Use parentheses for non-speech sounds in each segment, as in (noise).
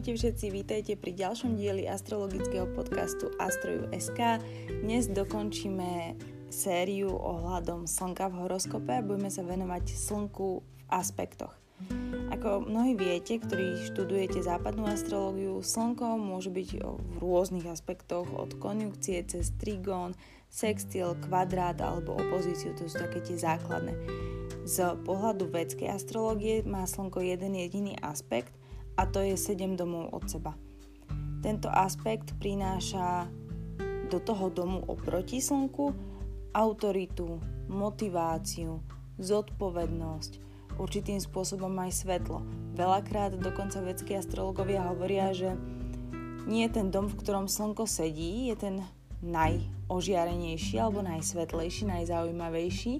Ahojte všetci, vítajte pri ďalšom dieli astrologického podcastu Astroju.sk. Dnes dokončíme sériu ohľadom Slnka v horoskope a budeme sa venovať Slnku v aspektoch. Ako mnohí viete, ktorí študujete západnú astrológiu, Slnko môže byť v rôznych aspektoch od konjunkcie cez trigón, sextil, kvadrát alebo opozíciu, to sú také tie základné. Z pohľadu vedskej astrológie má Slnko jeden jediný aspekt a to je 7 domov od seba. Tento aspekt prináša do toho domu oproti Slnku autoritu, motiváciu, zodpovednosť, určitým spôsobom aj svetlo. Veľakrát dokonca vedskí astrologovia hovoria, že nie je ten dom, v ktorom slnko sedí, je ten najožiarenejší alebo najsvetlejší, najzaujímavejší,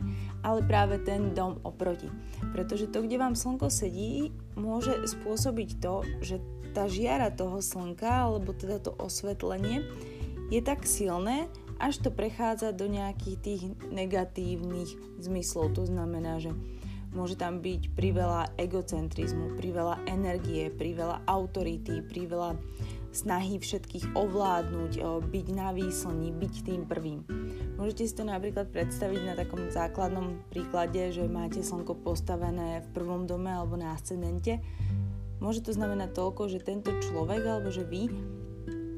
ale práve ten dom oproti. Pretože to, kde vám slnko sedí, môže spôsobiť to, že tá žiara toho slnka, alebo teda to osvetlenie, je tak silné, až to prechádza do nejakých tých negatívnych zmyslov. To znamená, že môže tam byť priveľa egocentrizmu, priveľa energie, priveľa autority, priveľa snahy všetkých ovládnuť, byť na výslni, byť tým prvým. Môžete si to napríklad predstaviť na takom základnom príklade, že máte slnko postavené v prvom dome alebo na ascendente. Môže to znamenať toľko, že tento človek alebo že vy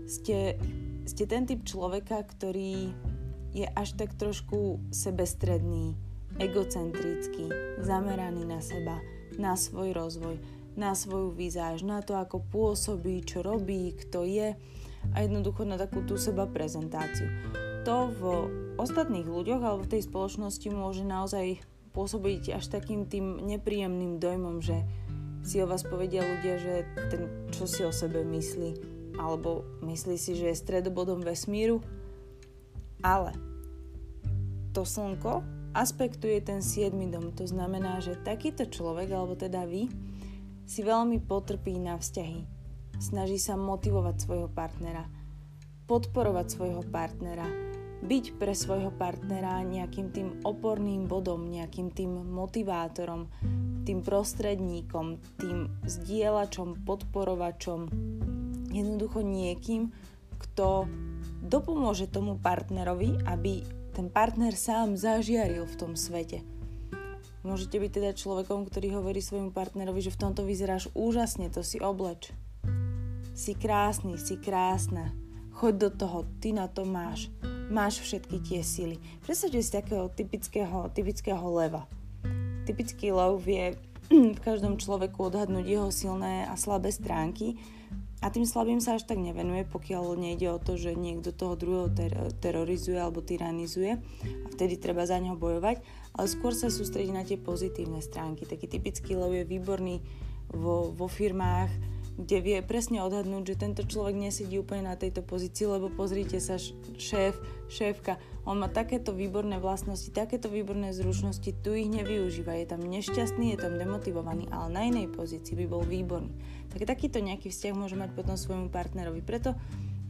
ste ste ten typ človeka, ktorý je až tak trošku sebestredný, egocentrický, zameraný na seba, na svoj rozvoj, na svoju vizáž, na to, ako pôsobí, čo robí, kto je a jednoducho na takú tú seba prezentáciu. To v ostatných ľuďoch alebo v tej spoločnosti môže naozaj pôsobiť až takým tým nepríjemným dojmom, že si o vás povedia ľudia, že ten, čo si o sebe myslí, alebo myslí si, že je stredobodom vesmíru, ale to slnko aspektuje ten 7 dom. To znamená, že takýto človek, alebo teda vy, si veľmi potrpí na vzťahy. Snaží sa motivovať svojho partnera, podporovať svojho partnera, byť pre svojho partnera nejakým tým oporným bodom, nejakým tým motivátorom, tým prostredníkom, tým zdieľačom, podporovačom, jednoducho niekým, kto dopomôže tomu partnerovi, aby ten partner sám zažiaril v tom svete. Môžete byť teda človekom, ktorý hovorí svojmu partnerovi, že v tomto vyzeráš úžasne, to si obleč. Si krásny, si krásna. Choď do toho, ty na to máš. Máš všetky tie sily. Predstavte si takého typického, typického leva. Typický lev (clears throat) vie v každom človeku odhadnúť jeho silné a slabé stránky a tým slabým sa až tak nevenuje, pokiaľ nejde o to, že niekto toho druhého ter- terorizuje alebo tyranizuje a vtedy treba za neho bojovať, ale skôr sa sústredí na tie pozitívne stránky. Taký typický lov je výborný vo, vo firmách, kde vie presne odhadnúť, že tento človek nesedí úplne na tejto pozícii, lebo pozrite sa, šéf, šéfka, on má takéto výborné vlastnosti, takéto výborné zručnosti, tu ich nevyužíva, je tam nešťastný, je tam demotivovaný, ale na inej pozícii by bol výborný tak takýto nejaký vzťah môže mať potom svojmu partnerovi. Preto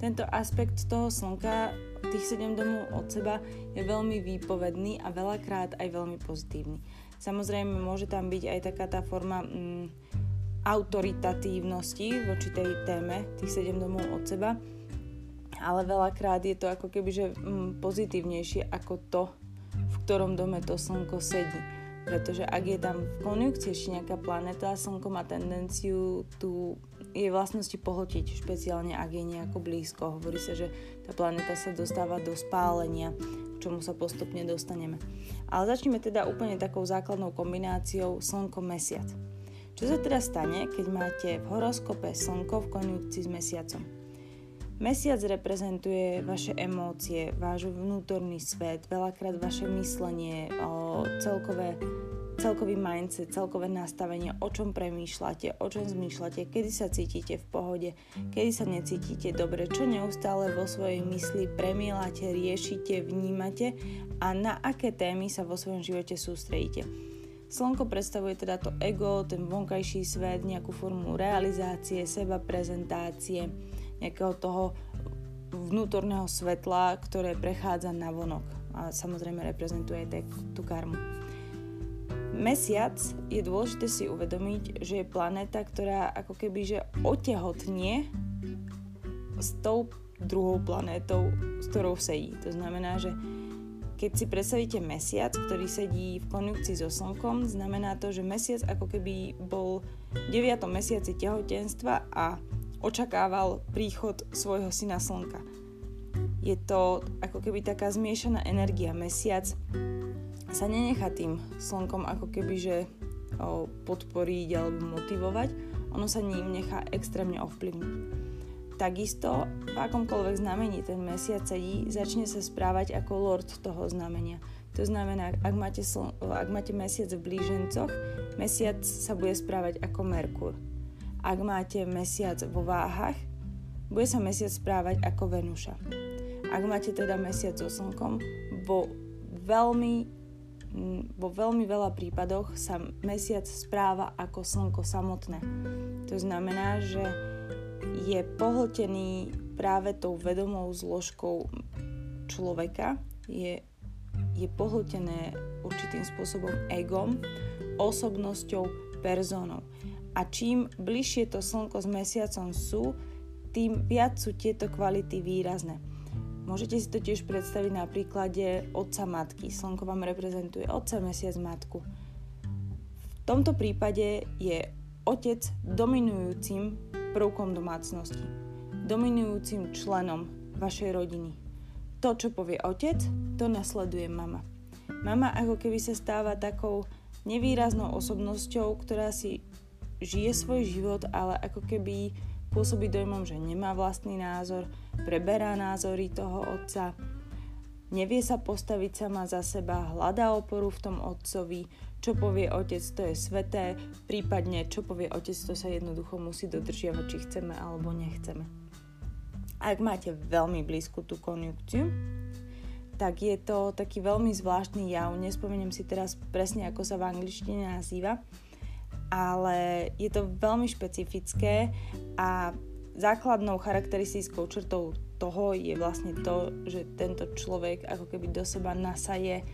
tento aspekt toho slnka, tých 7 domov od seba, je veľmi výpovedný a veľakrát aj veľmi pozitívny. Samozrejme, môže tam byť aj taká tá forma mm, autoritatívnosti voči tej téme, tých 7 domov od seba, ale veľakrát je to ako keby že mm, pozitívnejšie ako to, v ktorom dome to slnko sedí pretože ak je tam v konjunkcii ešte nejaká planéta, Slnko má tendenciu tu jej vlastnosti pohltiť, špeciálne ak je nejako blízko. Hovorí sa, že tá planéta sa dostáva do spálenia, k čomu sa postupne dostaneme. Ale začneme teda úplne takou základnou kombináciou Slnko-Mesiac. Čo sa teda stane, keď máte v horoskope Slnko v konjunkcii s Mesiacom? Mesiac reprezentuje vaše emócie, váš vnútorný svet, veľakrát vaše myslenie, celkové, celkový mindset, celkové nastavenie, o čom premýšľate, o čom zmýšľate, kedy sa cítite v pohode, kedy sa necítite dobre, čo neustále vo svojej mysli premielate, riešite, vnímate a na aké témy sa vo svojom živote sústredíte. Slnko predstavuje teda to ego, ten vonkajší svet, nejakú formu realizácie, seba prezentácie, nejakého toho vnútorného svetla, ktoré prechádza na vonok a samozrejme reprezentuje tú karmu. Mesiac je dôležité si uvedomiť, že je planéta, ktorá ako keby že otehotnie s tou druhou planétou, s ktorou sedí. To znamená, že keď si predstavíte mesiac, ktorý sedí v konjunkcii so slnkom, znamená to, že mesiac ako keby bol v 9. mesiaci tehotenstva a očakával príchod svojho syna slnka. Je to ako keby taká zmiešaná energia. Mesiac sa nenechá tým slnkom ako keby že podporiť alebo motivovať, ono sa ním nechá extrémne ovplyvniť. Takisto v akomkoľvek znamení ten mesiac sedí, začne sa správať ako lord toho znamenia. To znamená, ak máte, sl- ak máte mesiac v blížencoch, mesiac sa bude správať ako Merkur. Ak máte mesiac vo váhach, bude sa mesiac správať ako Venuša. Ak máte teda mesiac so slnkom, vo veľmi vo veľmi veľa prípadoch sa mesiac správa ako slnko samotné. To znamená, že je pohltený práve tou vedomou zložkou človeka, je, je pohltené určitým spôsobom egom, osobnosťou, personou. A čím bližšie to slnko s mesiacom sú, tým viac sú tieto kvality výrazné. Môžete si to tiež predstaviť na príklade otca matky. Slnko vám reprezentuje otca, mesiac, matku. V tomto prípade je otec dominujúcim prvkom domácnosti, dominujúcim členom vašej rodiny. To, čo povie otec, to nasleduje mama. Mama ako keby sa stáva takou nevýraznou osobnosťou, ktorá si žije svoj život, ale ako keby pôsobí dojmom, že nemá vlastný názor, preberá názory toho otca, nevie sa postaviť sama za seba, hľadá oporu v tom otcovi, čo povie otec, to je sveté, prípadne čo povie otec, to sa jednoducho musí dodržiavať, či chceme alebo nechceme. Ak máte veľmi blízku tú konjunkciu, tak je to taký veľmi zvláštny jav. Nespomeniem si teraz presne, ako sa v angličtine nazýva, ale je to veľmi špecifické a základnou charakteristickou črtou toho je vlastne to, že tento človek ako keby do seba nasaje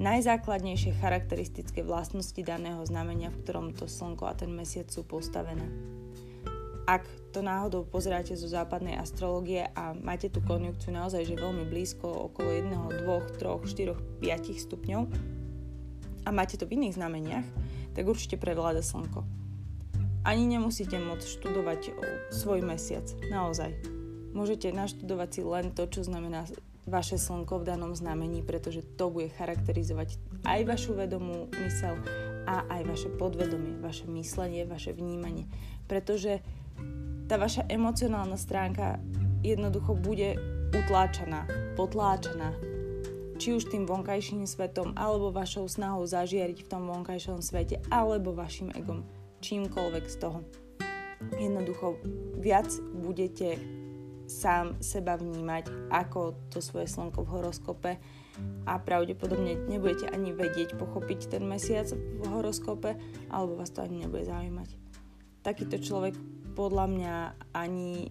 najzákladnejšie charakteristické vlastnosti daného znamenia, v ktorom to slnko a ten mesiac sú postavené. Ak to náhodou pozeráte zo západnej astrologie a máte tú konjunkciu naozaj že veľmi blízko, okolo 1, 2, 3, 4, 5 stupňov a máte to v iných znameniach, tak určite prevláda slnko. Ani nemusíte môcť študovať svoj mesiac, naozaj. Môžete naštudovať si len to, čo znamená vaše slnko v danom znamení, pretože to bude charakterizovať aj vašu vedomú mysel a aj vaše podvedomie, vaše myslenie, vaše vnímanie. Pretože tá vaša emocionálna stránka jednoducho bude utláčaná, potláčaná, či už tým vonkajším svetom, alebo vašou snahou zažiariť v tom vonkajšom svete, alebo vašim egom, čímkoľvek z toho. Jednoducho viac budete sám seba vnímať ako to svoje slnko v horoskope a pravdepodobne nebudete ani vedieť pochopiť ten mesiac v horoskope alebo vás to ani nebude zaujímať. Takýto človek podľa mňa ani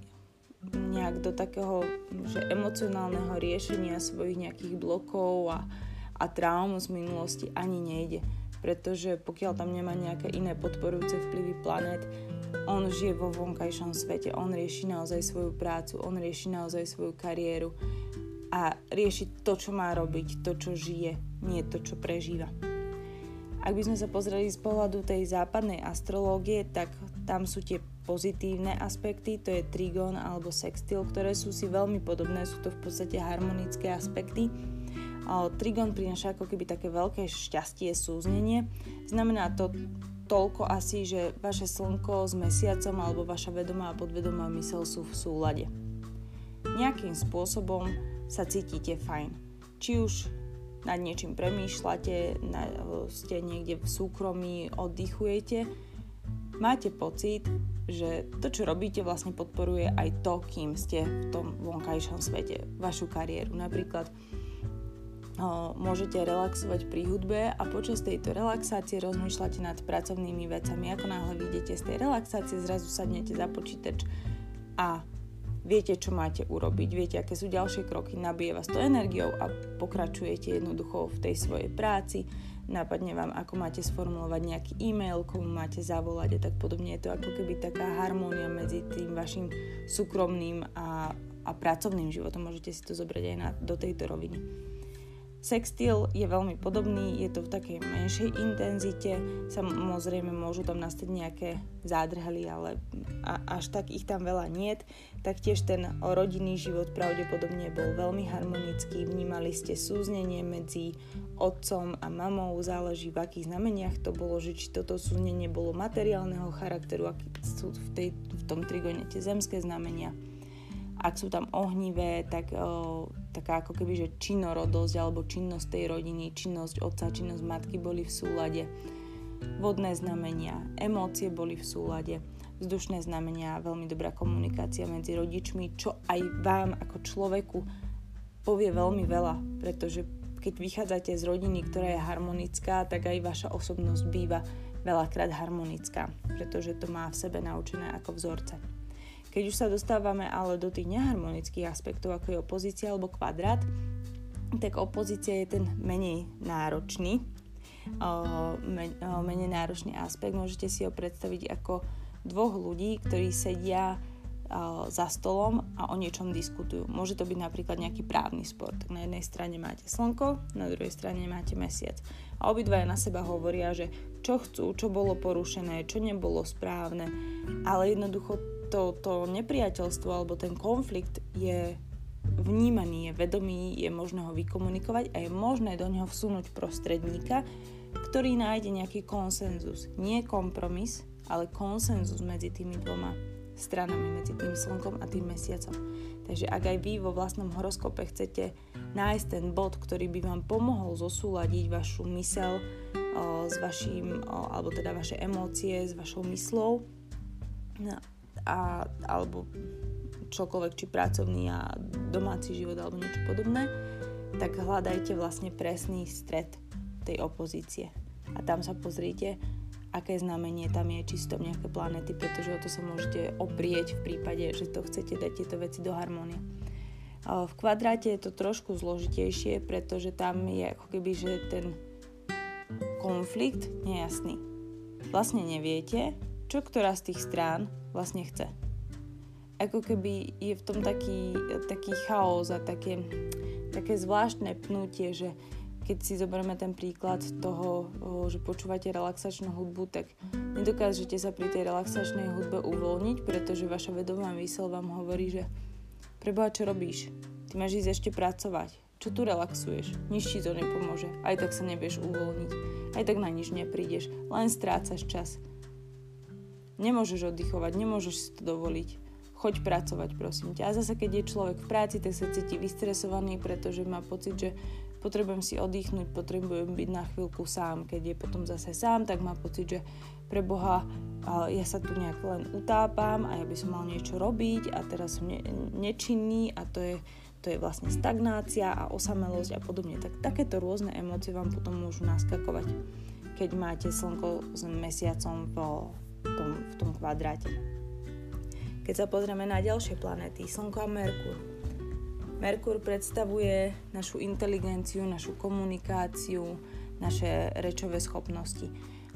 nejak do takého že emocionálneho riešenia svojich nejakých blokov a, a traum z minulosti ani nejde. Pretože pokiaľ tam nemá nejaké iné podporujúce vplyvy planet, on žije vo vonkajšom svete, on rieši naozaj svoju prácu, on rieši naozaj svoju kariéru a rieši to, čo má robiť, to, čo žije, nie to, čo prežíva. Ak by sme sa pozreli z pohľadu tej západnej astrológie, tak tam sú tie pozitívne aspekty, to je trigon alebo sextil, ktoré sú si veľmi podobné, sú to v podstate harmonické aspekty. Trigon prináša ako keby také veľké šťastie, súznenie. Znamená to toľko asi, že vaše slnko s mesiacom alebo vaša vedomá a podvedomá mysel sú v súlade. Nejakým spôsobom sa cítite fajn. Či už nad niečím premýšľate, ste niekde v súkromí, oddychujete, máte pocit, že to, čo robíte, vlastne podporuje aj to, kým ste v tom vonkajšom svete, vašu kariéru. Napríklad môžete relaxovať pri hudbe a počas tejto relaxácie rozmýšľate nad pracovnými vecami. Ako náhle vyjdete z tej relaxácie, zrazu sadnete za počítač a viete, čo máte urobiť, viete, aké sú ďalšie kroky, nabije vás to energiou a pokračujete jednoducho v tej svojej práci, napadne vám, ako máte sformulovať nejaký e-mail, komu máte zavolať a tak podobne. Je to ako keby taká harmónia medzi tým vašim súkromným a, a pracovným životom. Môžete si to zobrať aj na, do tejto roviny. Sextil je veľmi podobný, je to v takej menšej intenzite, samozrejme môžu tam nastať nejaké zádrhaly, ale až tak ich tam veľa niet. Taktiež ten rodinný život pravdepodobne bol veľmi harmonický, vnímali ste súznenie medzi otcom a mamou, záleží v akých znameniach to bolo, že či toto súznenie bolo materiálneho charakteru, aký sú v, tej, v tom trigone zemské znamenia ak sú tam ohnivé, tak o, taká ako keby, že činorodosť alebo činnosť tej rodiny, činnosť otca, činnosť matky boli v súlade. Vodné znamenia, emócie boli v súlade, vzdušné znamenia, veľmi dobrá komunikácia medzi rodičmi, čo aj vám ako človeku povie veľmi veľa, pretože keď vychádzate z rodiny, ktorá je harmonická, tak aj vaša osobnosť býva veľakrát harmonická, pretože to má v sebe naučené ako vzorce. Keď už sa dostávame ale do tých neharmonických aspektov, ako je opozícia alebo kvadrát, tak opozícia je ten menej náročný, menej náročný aspekt. Môžete si ho predstaviť ako dvoch ľudí, ktorí sedia za stolom a o niečom diskutujú. Môže to byť napríklad nejaký právny spor. Tak na jednej strane máte slnko, na druhej strane máte mesiac. A obidvaja na seba hovoria, že čo chcú, čo bolo porušené, čo nebolo správne, ale jednoducho to, to nepriateľstvo alebo ten konflikt je vnímaný, je vedomý, je možné ho vykomunikovať a je možné do neho vsunúť prostredníka, ktorý nájde nejaký konsenzus. Nie kompromis, ale konsenzus medzi tými dvoma stranami, medzi tým slnkom a tým mesiacom. Takže ak aj vy vo vlastnom horoskope chcete nájsť ten bod, ktorý by vám pomohol zosúľadiť vašu mysel o, s vašim, o, alebo teda vaše emócie s vašou myslou, no, a, alebo čokoľvek, či pracovný a domáci život alebo niečo podobné, tak hľadajte vlastne presný stred tej opozície. A tam sa pozrite, aké znamenie tam je, či sú tam nejaké planety, pretože o to sa môžete oprieť v prípade, že to chcete dať tieto veci do harmónie. V kvadráte je to trošku zložitejšie, pretože tam je ako keby, že ten konflikt nejasný. Vlastne neviete, čo ktorá z tých strán vlastne chce. Ako keby je v tom taký, taký chaos a také, také zvláštne pnutie, že keď si zoberieme ten príklad toho, že počúvate relaxačnú hudbu, tak nedokážete sa pri tej relaxačnej hudbe uvoľniť, pretože vaša vedomá mysel vám hovorí, že preboha, čo robíš? Ty máš ísť ešte pracovať. Čo tu relaxuješ? Nič ti to nepomôže. Aj tak sa nevieš uvoľniť. Aj tak na nič neprídeš. Len strácaš čas. Nemôžeš oddychovať, nemôžeš si to dovoliť. Choď pracovať, prosím ťa. A zase, keď je človek v práci, tak sa cíti vystresovaný, pretože má pocit, že potrebujem si oddychnúť, potrebujem byť na chvíľku sám. Keď je potom zase sám, tak má pocit, že pre Boha ja sa tu nejak len utápam a ja by som mal niečo robiť a teraz som ne- nečinný a to je, to je vlastne stagnácia a osamelosť a podobne. Tak takéto rôzne emócie vám potom môžu naskakovať, keď máte slnko s mesiacom v tom, v tom kvadráte. Keď sa pozrieme na ďalšie planéty, Slnko a Merkur. Merkur predstavuje našu inteligenciu, našu komunikáciu, naše rečové schopnosti.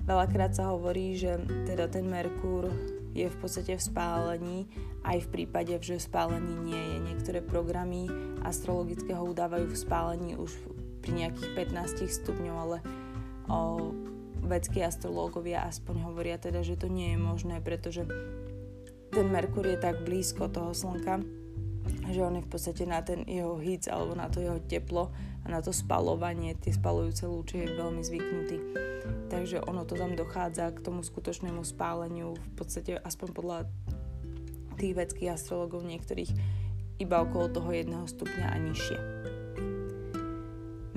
Veľakrát sa hovorí, že teda ten Merkur je v podstate v spálení, aj v prípade, že v spálení nie je. Niektoré programy astrologického udávajú v spálení už pri nejakých 15 stupňov, ale o, vedskí astrológovia aspoň hovoria teda, že to nie je možné, pretože ten Merkur je tak blízko toho Slnka, že on je v podstate na ten jeho hic alebo na to jeho teplo a na to spalovanie, tie spalujúce lúče je veľmi zvyknutý. Takže ono to tam dochádza k tomu skutočnému spáleniu v podstate aspoň podľa tých vedských astrologov niektorých iba okolo toho jedného stupňa a nižšie.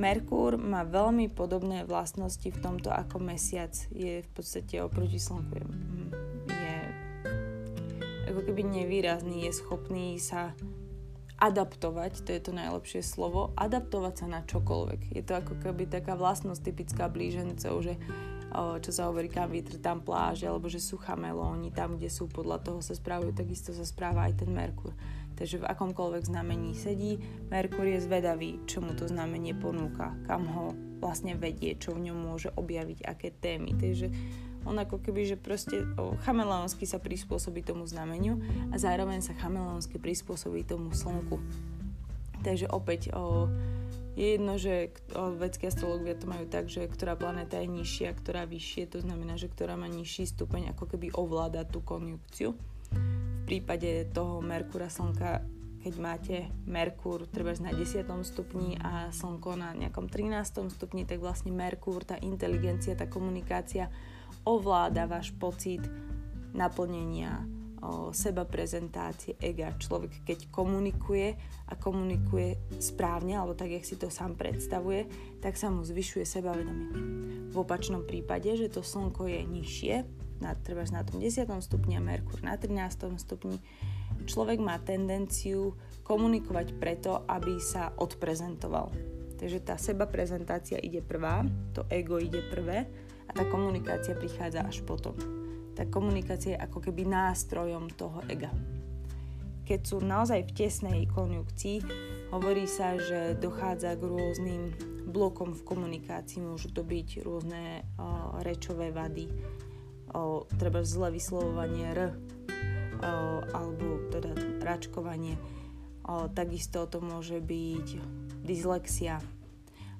Merkúr má veľmi podobné vlastnosti v tomto ako mesiac. Je v podstate oproti slnku. Je, je ako keby nevýrazný, je schopný sa adaptovať, to je to najlepšie slovo, adaptovať sa na čokoľvek. Je to ako keby taká vlastnosť typická blížencov, že čo sa hovorí, kam vítr, tam pláž, alebo že sú chamelóni, tam, kde sú, podľa toho sa správajú, takisto sa správa aj ten Merkur. Takže v akomkoľvek znamení sedí, Merkur je zvedavý, čo mu to znamenie ponúka, kam ho vlastne vedie, čo v ňom môže objaviť, aké témy. Takže on ako keby, že proste o, chameleonsky sa prispôsobí tomu znameniu a zároveň sa chameleonsky prispôsobí tomu slnku. Takže opäť o, je jedno, že o, vedskí astrologovia to majú tak, že ktorá planéta je nižšia, ktorá vyššie, to znamená, že ktorá má nižší stupeň, ako keby ovláda tú konjunkciu. Prípade toho Merkura Slnka keď máte Merkúr treba na 10. stupni a Slnko na nejakom 13. stupni, tak vlastne Merkúr, tá inteligencia, tá komunikácia ovláda váš pocit naplnenia, o, seba prezentácie, ega. Človek, keď komunikuje a komunikuje správne, alebo tak, jak si to sám predstavuje, tak sa mu zvyšuje sebavedomie. V opačnom prípade, že to slnko je nižšie, na, treba na tom 10. stupni a Merkur na 13. stupni, človek má tendenciu komunikovať preto, aby sa odprezentoval. Takže tá seba prezentácia ide prvá, to ego ide prvé a tá komunikácia prichádza až potom. Tá komunikácia je ako keby nástrojom toho ega. Keď sú naozaj v tesnej konjunkcii, hovorí sa, že dochádza k rôznym blokom v komunikácii. Môžu to byť rôzne o, rečové vady, o, treba zlé vyslovovanie R, alebo teda račkovanie. O, takisto to môže byť dyslexia.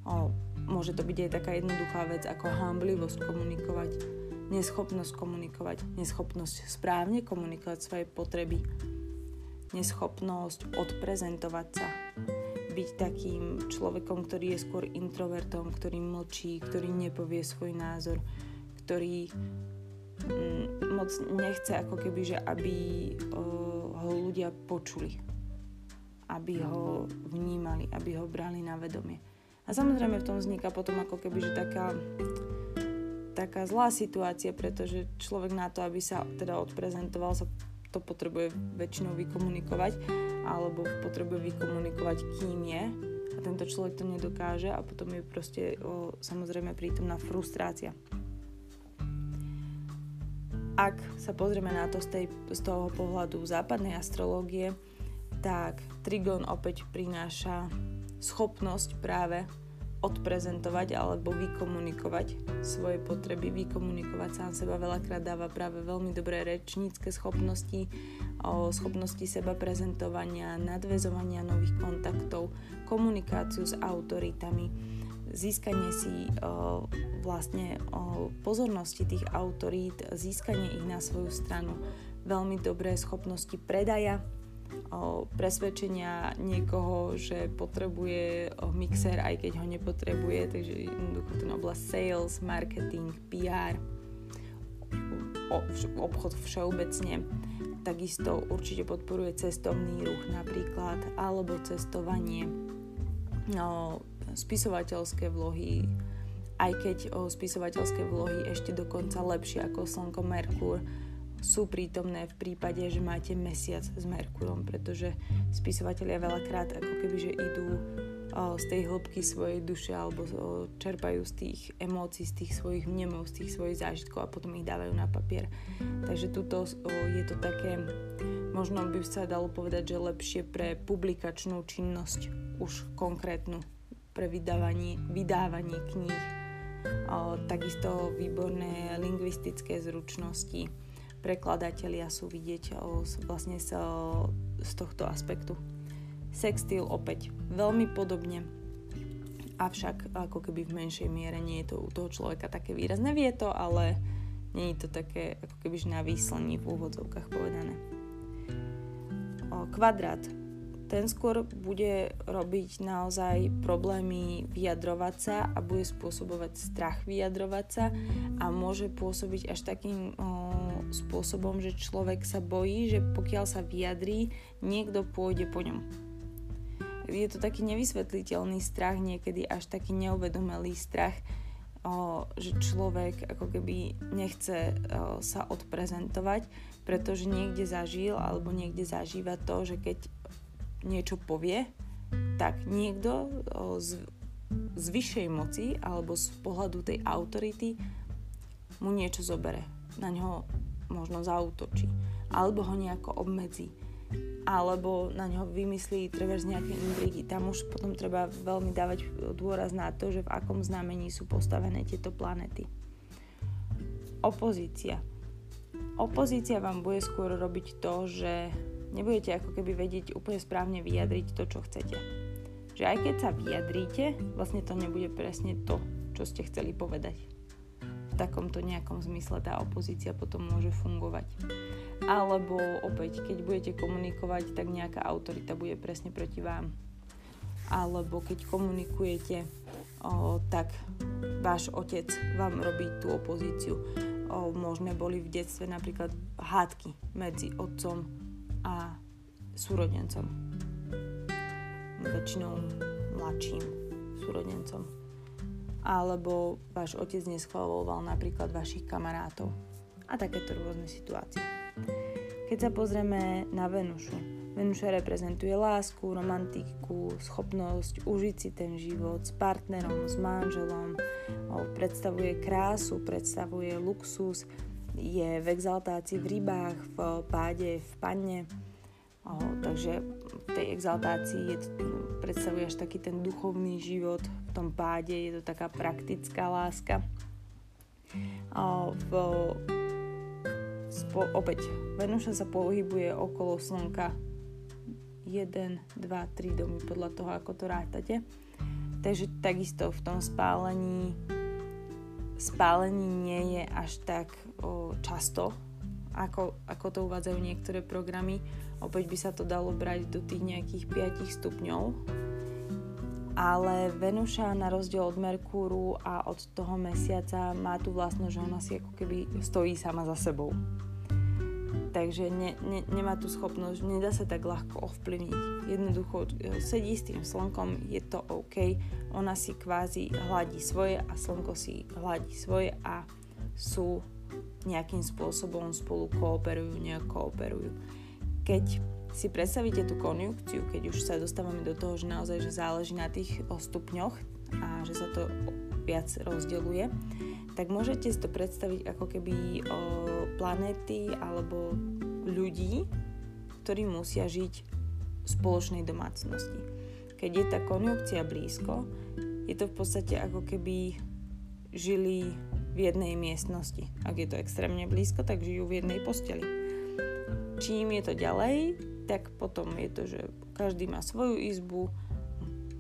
O, môže to byť aj taká jednoduchá vec ako hamblivosť komunikovať, neschopnosť komunikovať, neschopnosť správne komunikovať svoje potreby, neschopnosť odprezentovať sa, byť takým človekom, ktorý je skôr introvertom, ktorý mlčí, ktorý nepovie svoj názor, ktorý Mm, moc nechce ako keby, že aby ho ľudia počuli, aby ho vnímali, aby ho brali na vedomie. A samozrejme v tom vzniká potom ako keby, že taká, taká zlá situácia, pretože človek na to, aby sa teda odprezentoval, sa to potrebuje väčšinou vykomunikovať, alebo potrebuje vykomunikovať, kým je. A tento človek to nedokáže a potom je proste o, samozrejme prítomná frustrácia ak sa pozrieme na to z, tej, z toho pohľadu západnej astrológie, tak Trigon opäť prináša schopnosť práve odprezentovať alebo vykomunikovať svoje potreby, vykomunikovať sám seba. Veľakrát dáva práve veľmi dobré rečnícke schopnosti, o schopnosti seba prezentovania, nadvezovania nových kontaktov, komunikáciu s autoritami získanie si uh, vlastne uh, pozornosti tých autorít, získanie ich na svoju stranu, veľmi dobré schopnosti predaja, uh, presvedčenia niekoho, že potrebuje mixer, aj keď ho nepotrebuje, takže jednoducho ten oblasť sales, marketing, PR, obchod všeobecne. Takisto určite podporuje cestovný ruch napríklad, alebo cestovanie, spisovateľské vlohy, aj keď o spisovateľské vlohy ešte dokonca lepšie ako Slnko Merkur sú prítomné v prípade, že máte mesiac s Merkurom, pretože spisovatelia veľakrát ako keby, že idú z tej hĺbky svojej duše alebo čerpajú z tých emócií, z tých svojich vnemov, z tých svojich zážitkov a potom ich dávajú na papier. Takže tuto je to také, možno by sa dalo povedať, že lepšie pre publikačnú činnosť už konkrétnu pre vydávanie, vydávanie kníh. Takisto výborné lingvistické zručnosti. Prekladatelia sú vidieť vlastne z, z tohto aspektu. Sextil opäť veľmi podobne, avšak ako keby v menšej miere nie je to u toho človeka také výrazné. Vie to, ale nie je to také ako keby na výslení v úvodzovkách povedané. Kvadrát ten skôr bude robiť naozaj problémy vyjadrovať sa a bude spôsobovať strach vyjadrovať sa a môže pôsobiť až takým o, spôsobom, že človek sa bojí, že pokiaľ sa vyjadrí, niekto pôjde po ňom. Je to taký nevysvetliteľný strach, niekedy až taký neuvedomelý strach, o, že človek ako keby nechce o, sa odprezentovať, pretože niekde zažil alebo niekde zažíva to, že keď niečo povie, tak niekto z, z vyššej moci alebo z pohľadu tej autority mu niečo zobere. Na ňo možno zautočí. Alebo ho nejako obmedzí. alebo na ňo vymyslí treba z nejaké intrigy. Tam už potom treba veľmi dávať dôraz na to, že v akom znamení sú postavené tieto planety. Opozícia. Opozícia vám bude skôr robiť to, že nebudete ako keby vedieť úplne správne vyjadriť to, čo chcete. Že aj keď sa vyjadríte, vlastne to nebude presne to, čo ste chceli povedať. V takomto nejakom zmysle tá opozícia potom môže fungovať. Alebo opäť, keď budete komunikovať, tak nejaká autorita bude presne proti vám. Alebo keď komunikujete, o, tak váš otec vám robí tú opozíciu. O, možné boli v detstve napríklad hádky medzi otcom a súrodencom. Väčšinou mladším súrodencom. Alebo váš otec neschvaloval napríklad vašich kamarátov. A takéto rôzne situácie. Keď sa pozrieme na Venušu, Venuša reprezentuje lásku, romantiku, schopnosť užiť si ten život s partnerom, s manželom, predstavuje krásu, predstavuje luxus, je v exaltácii v rybách, v páde, v panne. O, takže v tej exaltácii je, predstavuje až taký ten duchovný život, v tom páde je to taká praktická láska. O, v, spo, opäť, Venuša sa pohybuje okolo Slnka 1, 2, 3 domy podľa toho, ako to rátate. Takže takisto v tom spálení spálení nie je až tak o, často, ako, ako to uvádzajú niektoré programy. Opäť by sa to dalo brať do tých nejakých 5 stupňov. Ale Venuša na rozdiel od Merkúru a od toho mesiaca má tu vlastnosť, že ona si ako keby stojí sama za sebou. Takže ne, ne, nemá tú schopnosť, nedá sa tak ľahko ovplyvniť. Jednoducho e, sedí s tým slnkom, je to OK, ona si kvázi hladí svoje a slnko si hladí svoje a sú nejakým spôsobom spolu kooperujú, nejak kooperujú. Keď si predstavíte tú konjunkciu, keď už sa dostávame do toho, že naozaj že záleží na tých stupňoch a že sa to viac rozdeluje, tak môžete si to predstaviť ako keby o planéty alebo ľudí, ktorí musia žiť v spoločnej domácnosti. Keď je tá konjunkcia blízko, je to v podstate ako keby žili v jednej miestnosti. Ak je to extrémne blízko, tak žijú v jednej posteli. Čím je to ďalej, tak potom je to, že každý má svoju izbu,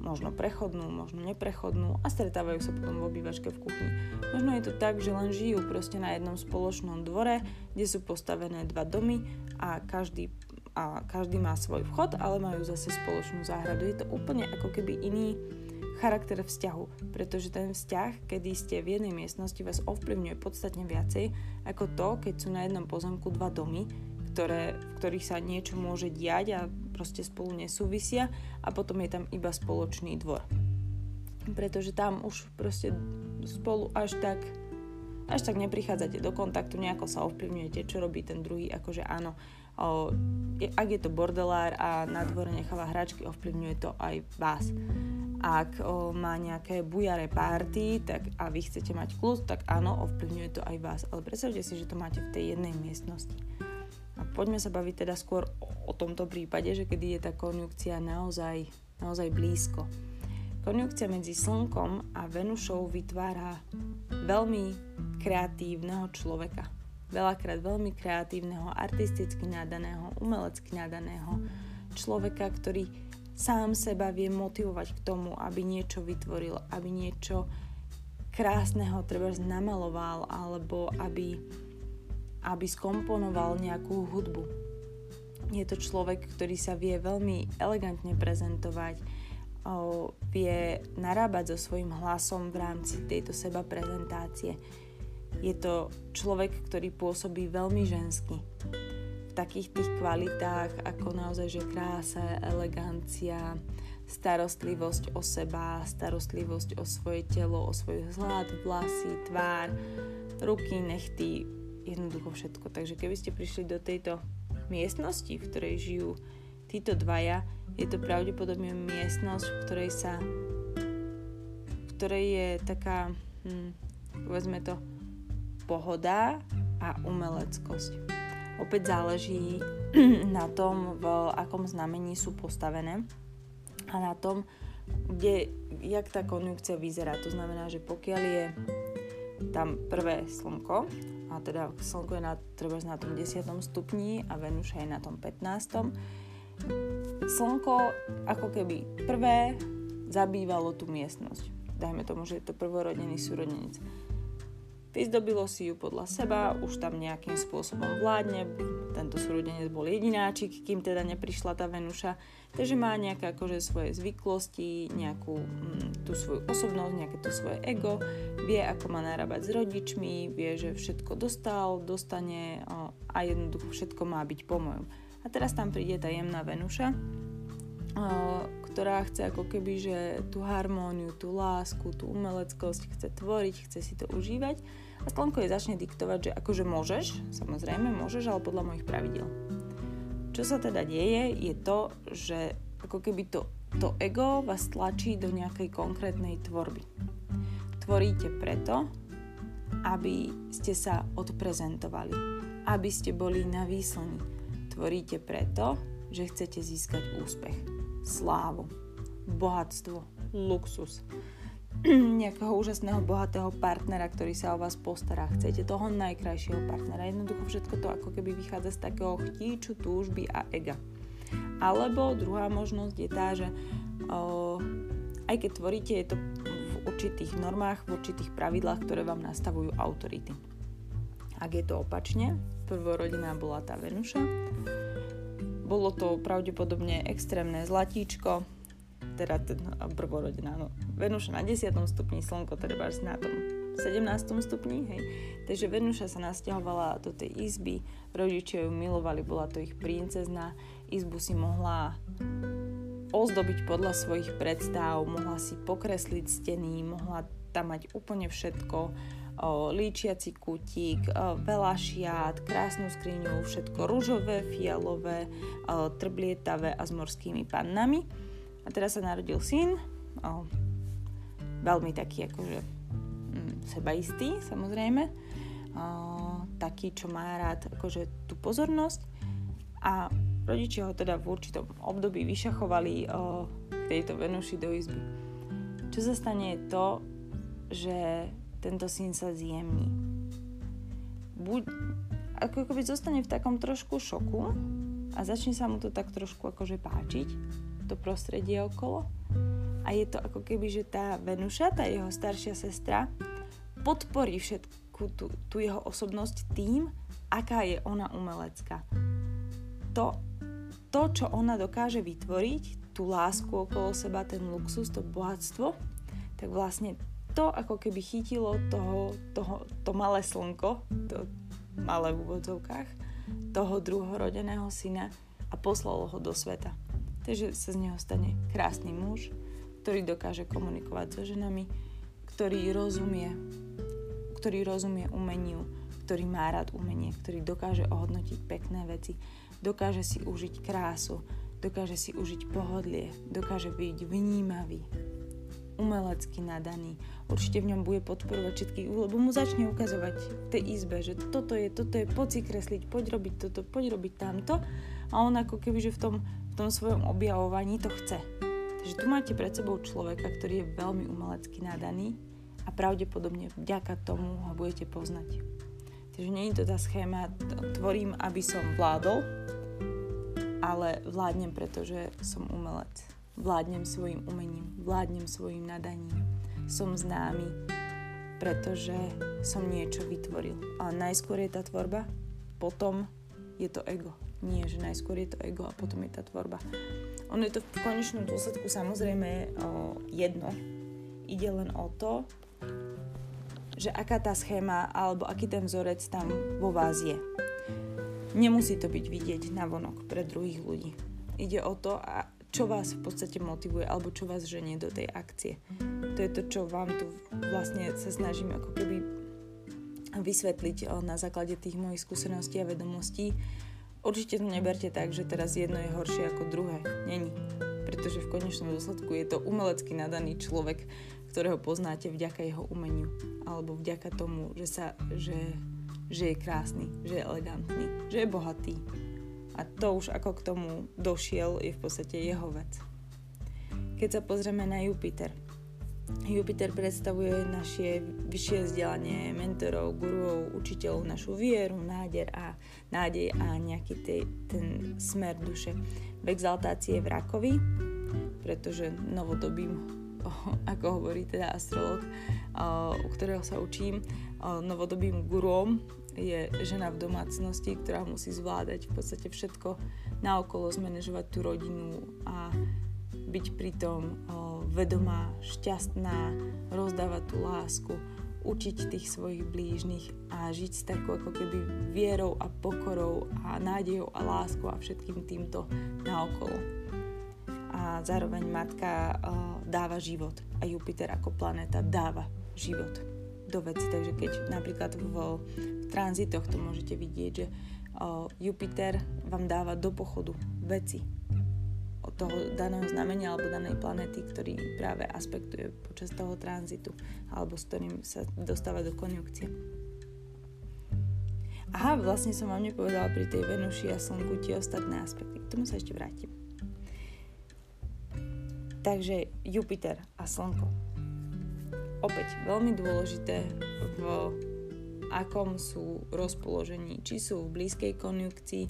možno prechodnú, možno neprechodnú a stretávajú sa potom v obývačke v kuchyni. Možno je to tak, že len žijú proste na jednom spoločnom dvore, kde sú postavené dva domy a každý, a každý má svoj vchod, ale majú zase spoločnú záhradu. Je to úplne ako keby iný charakter vzťahu, pretože ten vzťah, kedy ste v jednej miestnosti, vás ovplyvňuje podstatne viacej ako to, keď sú na jednom pozemku dva domy, ktoré, v ktorých sa niečo môže diať a proste spolu nesúvisia a potom je tam iba spoločný dvor. Pretože tam už proste spolu až tak až tak neprichádzate do kontaktu, nejako sa ovplyvňujete, čo robí ten druhý, akože áno, o, ak je to bordelár a na dvore necháva hračky, ovplyvňuje to aj vás. Ak o, má nejaké bujaré párty tak, a vy chcete mať kľud, tak áno, ovplyvňuje to aj vás. Ale predstavte si, že to máte v tej jednej miestnosti. A poďme sa baviť teda skôr o, o tomto prípade, že kedy je tá konjunkcia naozaj, naozaj blízko. Konjunkcia medzi Slnkom a Venušou vytvára veľmi kreatívneho človeka. Veľakrát veľmi kreatívneho, artisticky nadaného, umelecky nadaného človeka, ktorý sám seba vie motivovať k tomu, aby niečo vytvoril, aby niečo krásneho treba namaloval alebo aby, aby skomponoval nejakú hudbu. Je to človek, ktorý sa vie veľmi elegantne prezentovať, vie narábať so svojím hlasom v rámci tejto seba prezentácie. Je to človek, ktorý pôsobí veľmi žensky takých tých kvalitách ako naozaj, že krása, elegancia, starostlivosť o seba, starostlivosť o svoje telo, o svoj vzhľad, vlasy, tvár, ruky, nechty, jednoducho všetko. Takže keby ste prišli do tejto miestnosti, v ktorej žijú títo dvaja, je to pravdepodobne miestnosť, v ktorej sa v ktorej je taká, hm, povedzme to, pohoda a umeleckosť Opäť záleží (clears throat) na tom, v akom znamení sú postavené a na tom, kde, jak tá konjunkcia vyzerá. To znamená, že pokiaľ je tam prvé slnko, a teda slnko je na, treba na tom 10. stupni a Venúša je na tom 15. Slnko ako keby prvé zabývalo tú miestnosť. Dajme tomu, že je to prvorodený súrodenec Vyzdobilo si ju podľa seba, už tam nejakým spôsobom vládne, tento súrodenec bol jedináčik, kým teda neprišla tá Venuša, takže má nejaké akože svoje zvyklosti, nejakú mm, tú svoju osobnosť, nejaké to svoje ego, vie ako má narábať s rodičmi, vie, že všetko dostal, dostane a jednoducho všetko má byť po mojom. A teraz tam príde tá jemná Venuša, ktorá chce ako keby, že tú harmóniu, tú lásku, tú umeleckosť chce tvoriť, chce si to užívať a slnko jej začne diktovať, že akože môžeš, samozrejme môžeš, ale podľa mojich pravidel. Čo sa teda deje, je to, že ako keby to, to ego vás tlačí do nejakej konkrétnej tvorby. Tvoríte preto, aby ste sa odprezentovali, aby ste boli na výslni. Tvoríte preto, že chcete získať úspech slávu, bohatstvo, luxus, nejakého úžasného, bohatého partnera, ktorý sa o vás postará. Chcete toho najkrajšieho partnera. Jednoducho všetko to ako keby vychádza z takého chtíču, túžby a ega. Alebo druhá možnosť je tá, že o, aj keď tvoríte, je to v určitých normách, v určitých pravidlách, ktoré vám nastavujú autority. Ak je to opačne, prvorodina bola tá Venuša, bolo to pravdepodobne extrémne zlatíčko, teda prvorodina, no, Venúša na 10. stupni, Slnko treba na tom 17. stupni, hej. Takže Venúša sa nasťahovala do tej izby, rodičia ju milovali, bola to ich princezna, izbu si mohla ozdobiť podľa svojich predstav, mohla si pokresliť steny, mohla tam mať úplne všetko, líčiaci kutík, veľa šiat, krásnu skriňu, všetko rúžové, fialové, trblietavé a s morskými pannami. A teraz sa narodil syn, o, veľmi taký akože mm, sebaistý samozrejme, taký, čo má rád akože tú pozornosť a rodičia ho teda v určitom období vyšachovali k tejto Venuši do izby. Čo sa stane je to, že tento syn sa zjemní. Buď, ako keby zostane v takom trošku šoku a začne sa mu to tak trošku akože páčiť, to prostredie okolo. A je to ako keby, že tá Venuša, tá jeho staršia sestra, podporí všetku tú, tú jeho osobnosť tým, aká je ona umelecká. To, to, čo ona dokáže vytvoriť, tú lásku okolo seba, ten luxus, to bohatstvo, tak vlastne to ako keby chytilo toho, toho, to malé slnko, to malé v úvodzovkách, toho druhorodeného syna a poslalo ho do sveta. Takže sa z neho stane krásny muž, ktorý dokáže komunikovať so ženami, ktorý rozumie, ktorý rozumie umeniu, ktorý má rád umenie, ktorý dokáže ohodnotiť pekné veci, dokáže si užiť krásu, dokáže si užiť pohodlie, dokáže byť vnímavý, umelecky nadaný. Určite v ňom bude podporovať všetkých, lebo mu začne ukazovať v tej izbe, že toto je, toto je, poď si kresliť, poď robiť toto, poď robiť tamto. A on ako keby, že v tom, v tom svojom objavovaní to chce. Takže tu máte pred sebou človeka, ktorý je veľmi umelecky nadaný a pravdepodobne vďaka tomu ho budete poznať. Takže nie je to tá schéma, tvorím, aby som vládol, ale vládnem, pretože som umelec. Vládnem svojim umením, vládnem svojim nadaním. Som známy, pretože som niečo vytvoril. Ale najskôr je tá tvorba, potom je to ego. Nie, že najskôr je to ego a potom je tá tvorba. Ono je to v konečnom dôsledku samozrejme o, jedno. Ide len o to, že aká tá schéma alebo aký ten vzorec tam vo vás je. Nemusí to byť vidieť na vonok pre druhých ľudí. Ide o to, čo vás v podstate motivuje alebo čo vás ženie do tej akcie. To je to, čo vám tu vlastne sa snažím ako keby vysvetliť na základe tých mojich skúseností a vedomostí. Určite to neberte tak, že teraz jedno je horšie ako druhé. Není. Pretože v konečnom dôsledku je to umelecky nadaný človek, ktorého poznáte vďaka jeho umeniu. Alebo vďaka tomu, že, sa, že že je krásny, že je elegantný, že je bohatý. A to už ako k tomu došiel je v podstate jeho vec. Keď sa pozrieme na Jupiter, Jupiter predstavuje naše vyššie vzdelanie mentorov, guruov, učiteľov, našu vieru, nádej a, nádej a nejaký tej, ten smer duše. V exaltácii je v rakovi, pretože novodobým, (laughs) ako hovorí teda astrolog, u ktorého sa učím, novodobým guruom je žena v domácnosti, ktorá musí zvládať v podstate všetko naokolo, zmanéžovať tú rodinu a byť pritom vedomá, šťastná, rozdávať tú lásku, učiť tých svojich blížnych a žiť s takou ako keby vierou a pokorou a nádejou a láskou a všetkým týmto naokolo. A zároveň matka dáva život a Jupiter ako planéta dáva život do veci. Takže keď napríklad v, tranzitoch to môžete vidieť, že Jupiter vám dáva do pochodu veci, od toho daného znamenia alebo danej planety, ktorý práve aspektuje počas toho tranzitu alebo s ktorým sa dostáva do konjunkcie. Aha, vlastne som vám nepovedala pri tej Venuši a Slnku tie ostatné aspekty. K tomu sa ešte vrátim. Takže Jupiter a Slnko. Opäť veľmi dôležité v akom sú rozpoložení, či sú v blízkej konjunkcii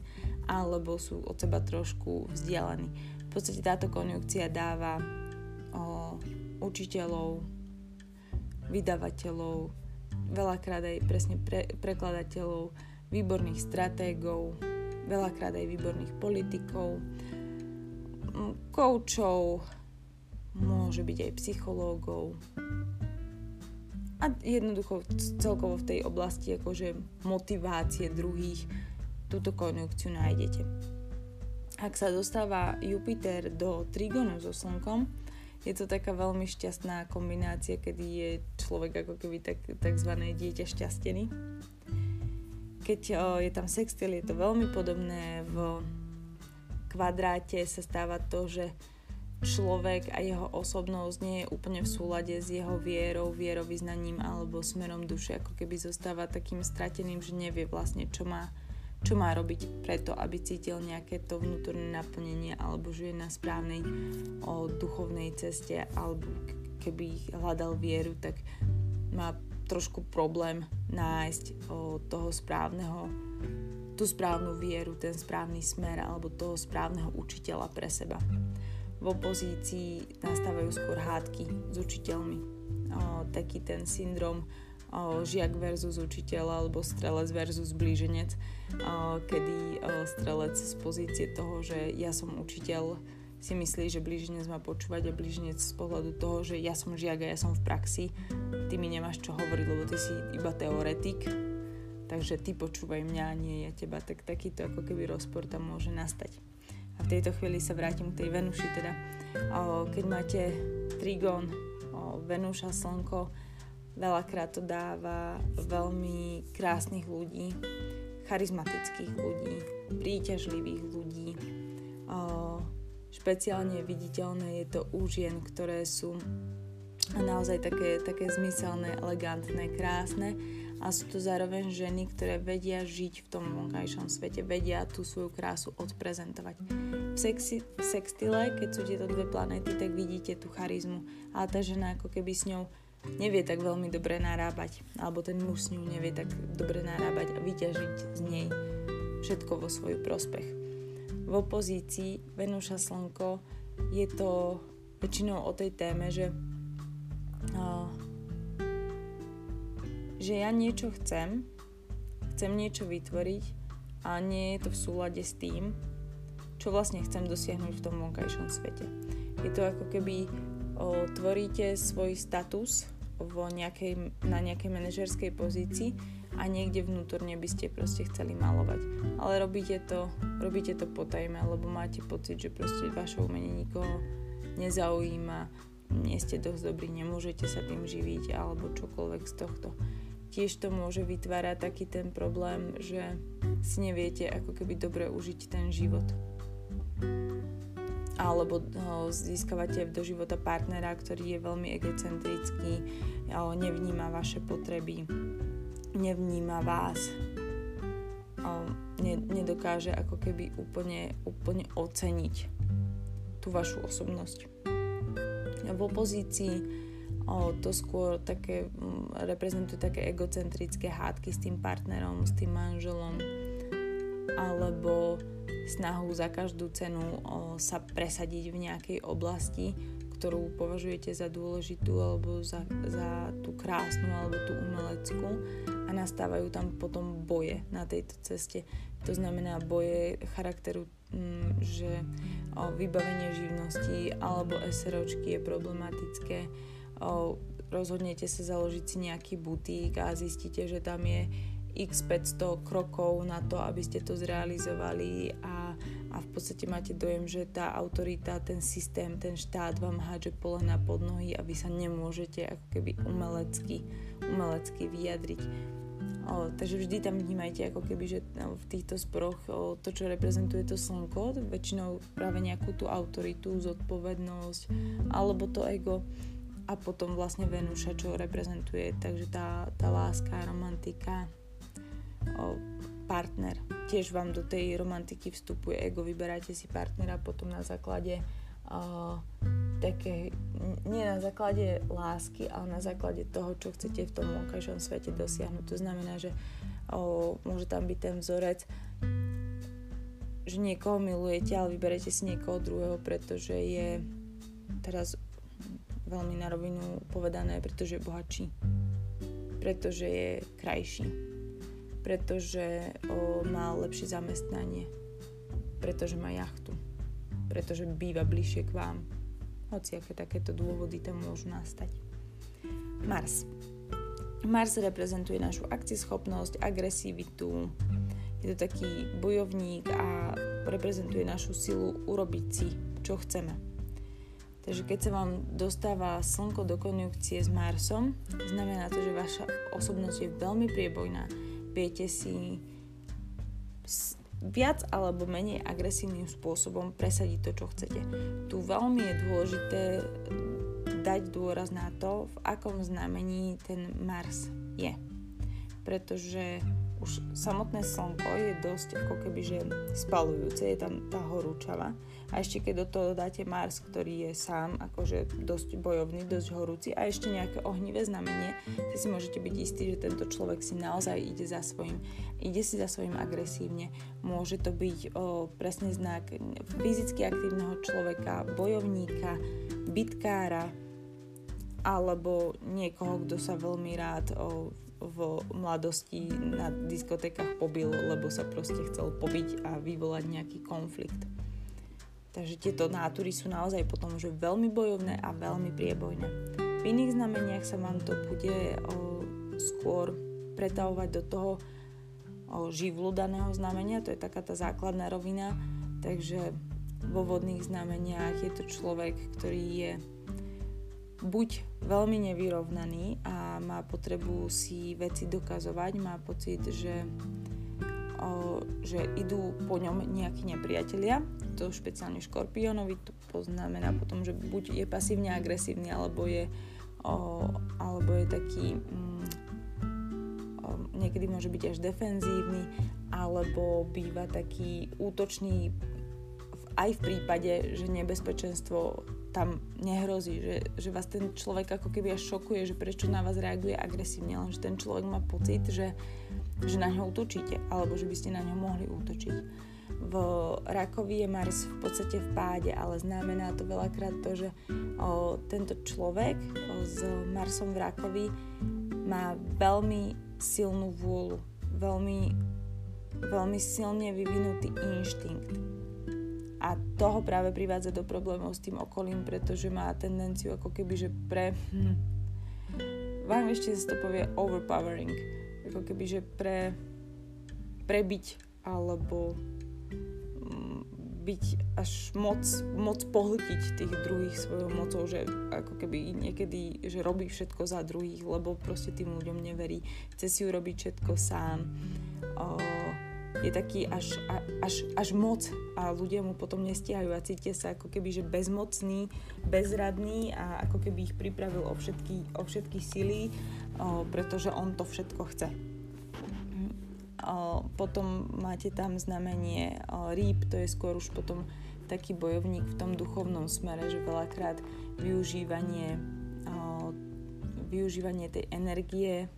alebo sú od seba trošku vzdialení. V podstate táto konjunkcia dáva o, učiteľov, vydavateľov, veľakrát aj presne pre, prekladateľov, výborných stratégov, veľakrát aj výborných politikov, koučov, môže byť aj psychológov a jednoducho celkovo v tej oblasti akože motivácie druhých túto konjunkciu nájdete. Ak sa dostáva Jupiter do trigonu so Slnkom, je to taká veľmi šťastná kombinácia, kedy je človek ako keby tak, takzvané dieťa šťastený. Keď o, je tam sextil, je to veľmi podobné. V kvadráte sa stáva to, že človek a jeho osobnosť nie je úplne v súlade s jeho vierou, vierovýznaním alebo smerom duše, ako keby zostáva takým strateným, že nevie vlastne, čo má čo má robiť preto, aby cítil nejaké to vnútorné naplnenie alebo že je na správnej o, duchovnej ceste alebo keby hľadal vieru, tak má trošku problém nájsť o, toho správneho tú správnu vieru, ten správny smer alebo toho správneho učiteľa pre seba. V opozícii nastávajú skôr hádky s učiteľmi. O, taký ten syndrom o, žiak versus učiteľ alebo strelec versus blíženec, o, kedy o, strelec z pozície toho, že ja som učiteľ, si myslí, že blíženec má počúvať a blíženec z pohľadu toho, že ja som žiak a ja som v praxi, ty mi nemáš čo hovoriť, lebo ty si iba teoretik, takže ty počúvaj mňa, nie ja teba. Tak takýto ako keby rozpor tam môže nastať. V tejto chvíli sa vrátim k tej Venuši, teda keď máte Trigon, o, Venúša, Slnko, Veľakrát to dáva veľmi krásnych ľudí, charizmatických ľudí, príťažlivých ľudí. Špeciálne viditeľné je to u žien, ktoré sú naozaj také, také zmyselné, elegantné, krásne a sú to zároveň ženy, ktoré vedia žiť v tom vonkajšom svete, vedia tú svoju krásu odprezentovať. V, sexi, v sextile, keď sú tieto dve planéty, tak vidíte tú charizmu, ale tá žena ako keby s ňou nevie tak veľmi dobre narábať, alebo ten muž s ňou nevie tak dobre narábať a vyťažiť z nej všetko vo svoj prospech. V opozícii Venúša Slnko je to väčšinou o tej téme, že, uh, že ja niečo chcem, chcem niečo vytvoriť a nie je to v súlade s tým, čo vlastne chcem dosiahnuť v tom vonkajšom svete. Je to ako keby o, tvoríte svoj status vo nejakej, na nejakej manažerskej pozícii a niekde vnútorne by ste proste chceli malovať. Ale robíte to, robíte to potajme, lebo máte pocit, že proste vaše umenie nikoho nezaujíma, nie ste dosť dobrí, nemôžete sa tým živiť alebo čokoľvek z tohto. Tiež to môže vytvárať taký ten problém, že si neviete ako keby dobre užiť ten život alebo získavate do života partnera, ktorý je veľmi egocentrický, nevníma vaše potreby, nevníma vás, nedokáže ako keby úplne, úplne oceniť tú vašu osobnosť. V opozícii o, to skôr také, m, reprezentuje také egocentrické hádky s tým partnerom, s tým manželom, alebo snahu za každú cenu o, sa presadiť v nejakej oblasti, ktorú považujete za dôležitú alebo za, za tú krásnu alebo tú umeleckú a nastávajú tam potom boje na tejto ceste. To znamená boje charakteru, m, že o, vybavenie živnosti alebo SROčky je problematické. Rozhodnete sa založiť si nejaký butík a zistíte, že tam je x 500 krokov na to, aby ste to zrealizovali a, a v podstate máte dojem, že tá autorita, ten systém, ten štát vám hádže polena pod nohy a vy sa nemôžete ako keby umelecky, umelecky vyjadriť. O, takže vždy tam vnímajte ako keby, že no, v týchto sporoch o, to, čo reprezentuje to slnko, väčšinou práve nejakú tú autoritu, zodpovednosť alebo to ego a potom vlastne Venúša, čo reprezentuje, takže tá, tá láska, romantika, partner. Tiež vám do tej romantiky vstupuje ego, vyberáte si partnera potom na základe také, nie na základe lásky, ale na základe toho, čo chcete v tom vonkajšom svete dosiahnuť. To znamená, že uh, môže tam byť ten vzorec, že niekoho milujete, ale vyberete si niekoho druhého, pretože je teraz veľmi na rovinu povedané, pretože je bohatší, pretože je krajší pretože o, má lepšie zamestnanie, pretože má jachtu, pretože býva bližšie k vám. Hoci aké takéto dôvody tam môžu nastať. Mars. Mars reprezentuje našu akcieschopnosť, agresivitu, je to taký bojovník a reprezentuje našu silu urobiť si, čo chceme. Takže keď sa vám dostáva Slnko do konjunkcie s Marsom, znamená to, že vaša osobnosť je veľmi priebojná, viete si viac alebo menej agresívnym spôsobom presadiť to, čo chcete. Tu veľmi je dôležité dať dôraz na to, v akom znamení ten Mars je. Pretože už samotné slnko je dosť ako keby, že spalujúce, je tam tá horúčava. A ešte keď do toho dáte Mars, ktorý je sám akože dosť bojovný, dosť horúci a ešte nejaké ohnivé znamenie, si si môžete byť istí, že tento človek si naozaj ide za svojim, ide si za svojim agresívne. Môže to byť o, presne znak fyzicky aktívneho človeka, bojovníka, bitkára, alebo niekoho, kto sa veľmi rád o, v mladosti na diskotékach pobil, lebo sa proste chcel pobiť a vyvolať nejaký konflikt. Takže tieto nátury sú naozaj potom že veľmi bojovné a veľmi priebojné. V iných znameniach sa vám to bude o, skôr pretavovať do toho o, živlu daného znamenia, to je taká tá základná rovina, takže vo vodných znameniach je to človek, ktorý je buď veľmi nevyrovnaný a má potrebu si veci dokazovať, má pocit, že, že idú po ňom nejakí nepriatelia, to špeciálne škorpiónovi, to poznamená potom, že buď je pasívne agresívny, alebo je, alebo je taký, mm, niekedy môže byť až defenzívny, alebo býva taký útočný aj v prípade, že nebezpečenstvo tam nehrozí, že, že vás ten človek ako keby až šokuje, že prečo na vás reaguje agresívne, len že ten človek má pocit, že, že na ňo útočíte, alebo že by ste na ňo mohli útočiť. V rakovi je Mars v podstate v páde, ale znamená to veľakrát to, že o, tento človek o, s Marsom v rakovi má veľmi silnú vôľu, veľmi, veľmi silne vyvinutý inštinkt a toho práve privádza do problémov s tým okolím, pretože má tendenciu ako keby, že pre... Hm, v angličtine sa to povie overpowering. Ako keby, že pre... prebiť alebo hm, byť až moc, moc pohltiť tých druhých svojou mocou, že ako keby niekedy, že robí všetko za druhých, lebo proste tým ľuďom neverí. Chce si urobiť všetko sám. O, je taký až, až, až moc a ľudia mu potom nestihajú a cítia sa ako keby, že bezmocný, bezradný a ako keby ich pripravil o všetky, o všetky sily, pretože on to všetko chce. potom máte tam znamenie rýb, to je skôr už potom taký bojovník v tom duchovnom smere, že veľakrát využívanie, využívanie tej energie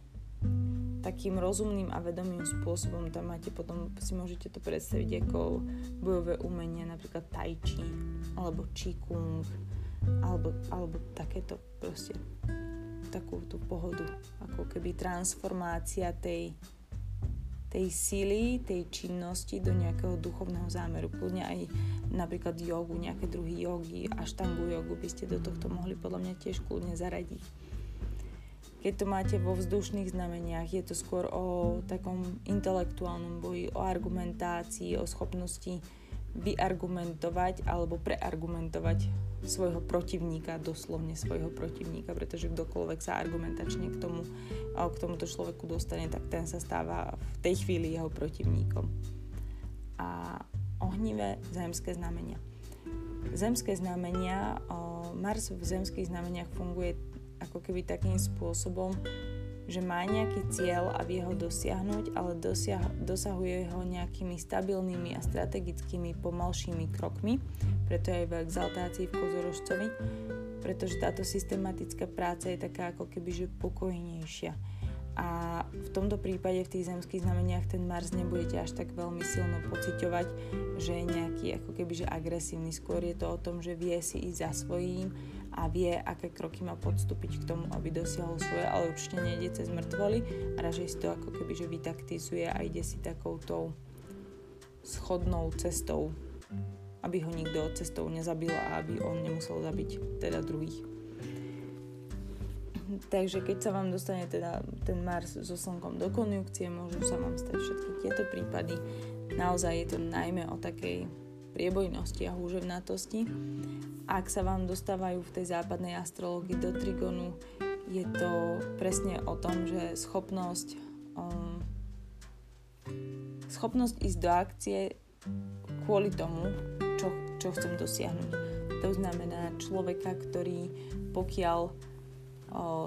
takým rozumným a vedomým spôsobom. Tam máte potom, si môžete to predstaviť ako bojové umenie, napríklad tai chi, alebo qigong, alebo, alebo takéto proste takú tú pohodu, ako keby transformácia tej, tej síly, tej činnosti do nejakého duchovného zámeru. Kľudne aj napríklad jogu, nejaké druhy jogy, štangu jogu by ste do tohto mohli podľa mňa tiež kľudne zaradiť. Keď to máte vo vzdušných znameniach, je to skôr o takom intelektuálnom boji, o argumentácii, o schopnosti vyargumentovať alebo preargumentovať svojho protivníka, doslovne svojho protivníka, pretože kdokoľvek sa argumentačne k, tomu, k tomuto človeku dostane, tak ten sa stáva v tej chvíli jeho protivníkom. A ohnivé zemské znamenia. Zemské znamenia, Mars v zemských znameniach funguje ako keby takým spôsobom, že má nejaký cieľ a vie ho dosiahnuť, ale dosiah, dosahuje ho nejakými stabilnými a strategickými pomalšími krokmi, preto je aj v exaltácii v kozorožcovi, pretože táto systematická práca je taká ako keby pokojnejšia. A v tomto prípade v tých zemských znameniach ten Mars nebudete až tak veľmi silno pociťovať, že je nejaký ako keby agresívny. Skôr je to o tom, že vie si ísť za svojím a vie, aké kroky má podstúpiť k tomu, aby dosiahol svoje, ale určite nejde cez mŕtvoly a radšej si to ako keby že vytaktizuje a ide si takoutou schodnou cestou, aby ho nikto cestou nezabil a aby on nemusel zabiť teda druhých. Takže keď sa vám dostane teda ten Mars so Slnkom do konjunkcie, môžu sa vám stať všetky tieto prípady. Naozaj je to najmä o takej priebojnosti a húževnatosti. Ak sa vám dostávajú v tej západnej astrológii do trigonu, je to presne o tom, že schopnosť um, schopnosť ísť do akcie kvôli tomu, čo, čo chcem dosiahnuť. To znamená človeka, ktorý pokiaľ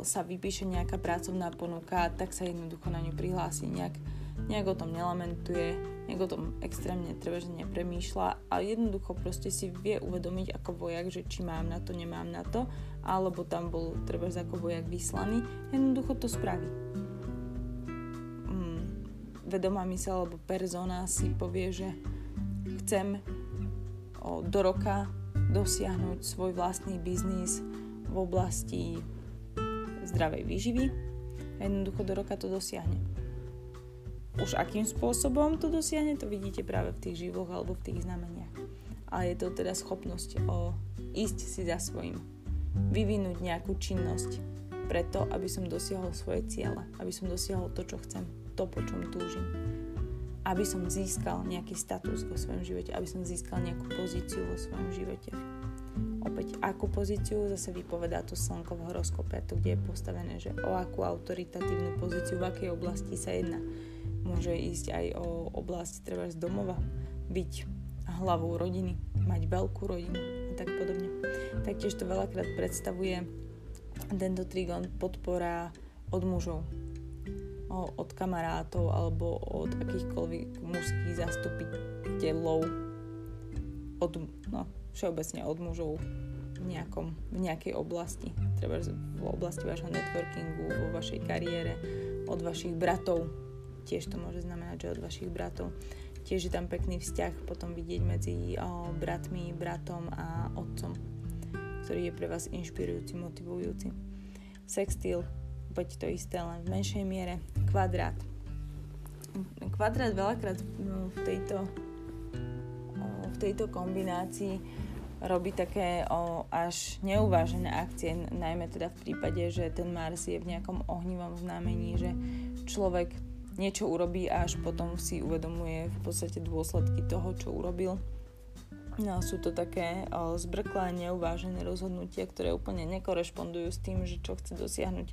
sa vypíše nejaká pracovná ponuka, tak sa jednoducho na ňu prihlási nejak nejak o tom nelamentuje, nejak o tom extrémne treba, že nepremýšľa a jednoducho proste si vie uvedomiť ako vojak, že či mám na to, nemám na to, alebo tam bol treba ako vojak vyslaný, jednoducho to spraví. Mm, vedomá mysel alebo persona si povie, že chcem o, do roka dosiahnuť svoj vlastný biznis v oblasti zdravej výživy a jednoducho do roka to dosiahne už akým spôsobom to dosiahne, to vidíte práve v tých živoch alebo v tých znameniach. A je to teda schopnosť o ísť si za svojím. Vyvinúť nejakú činnosť preto, aby som dosiahol svoje ciele, aby som dosiahol to, čo chcem, to, po čom túžim. Aby som získal nejaký status vo svojom živote, aby som získal nejakú pozíciu vo svojom živote. Opäť, akú pozíciu zase vypovedá to slnko v horoskope, to kde je postavené, že o akú autoritatívnu pozíciu, v akej oblasti sa jedná Môže ísť aj o oblasť treba z domova, byť hlavou rodiny, mať veľkú rodinu a tak podobne. Taktiež to veľakrát predstavuje tento trigon podpora od mužov, od kamarátov alebo od akýchkoľvek mužských zastupiteľov, od, no, všeobecne od mužov v, nejakom, v nejakej oblasti, treba v oblasti vášho networkingu, vo vašej kariére, od vašich bratov, tiež to môže znamenať, že od vašich bratov. Tiež je tam pekný vzťah potom vidieť medzi o, bratmi, bratom a otcom, ktorý je pre vás inšpirujúci, motivujúci. Sextil, opäť to isté, len v menšej miere. Kvadrát. Kvadrát veľakrát no, v tejto, o, v tejto kombinácii robí také o, až neuvážené akcie, najmä teda v prípade, že ten Mars je v nejakom ohnivom znamení, že človek niečo urobí a až potom si uvedomuje v podstate dôsledky toho, čo urobil. No, sú to také o, zbrklé, neuvážené rozhodnutia, ktoré úplne nekorešpondujú s tým, že čo chce dosiahnuť.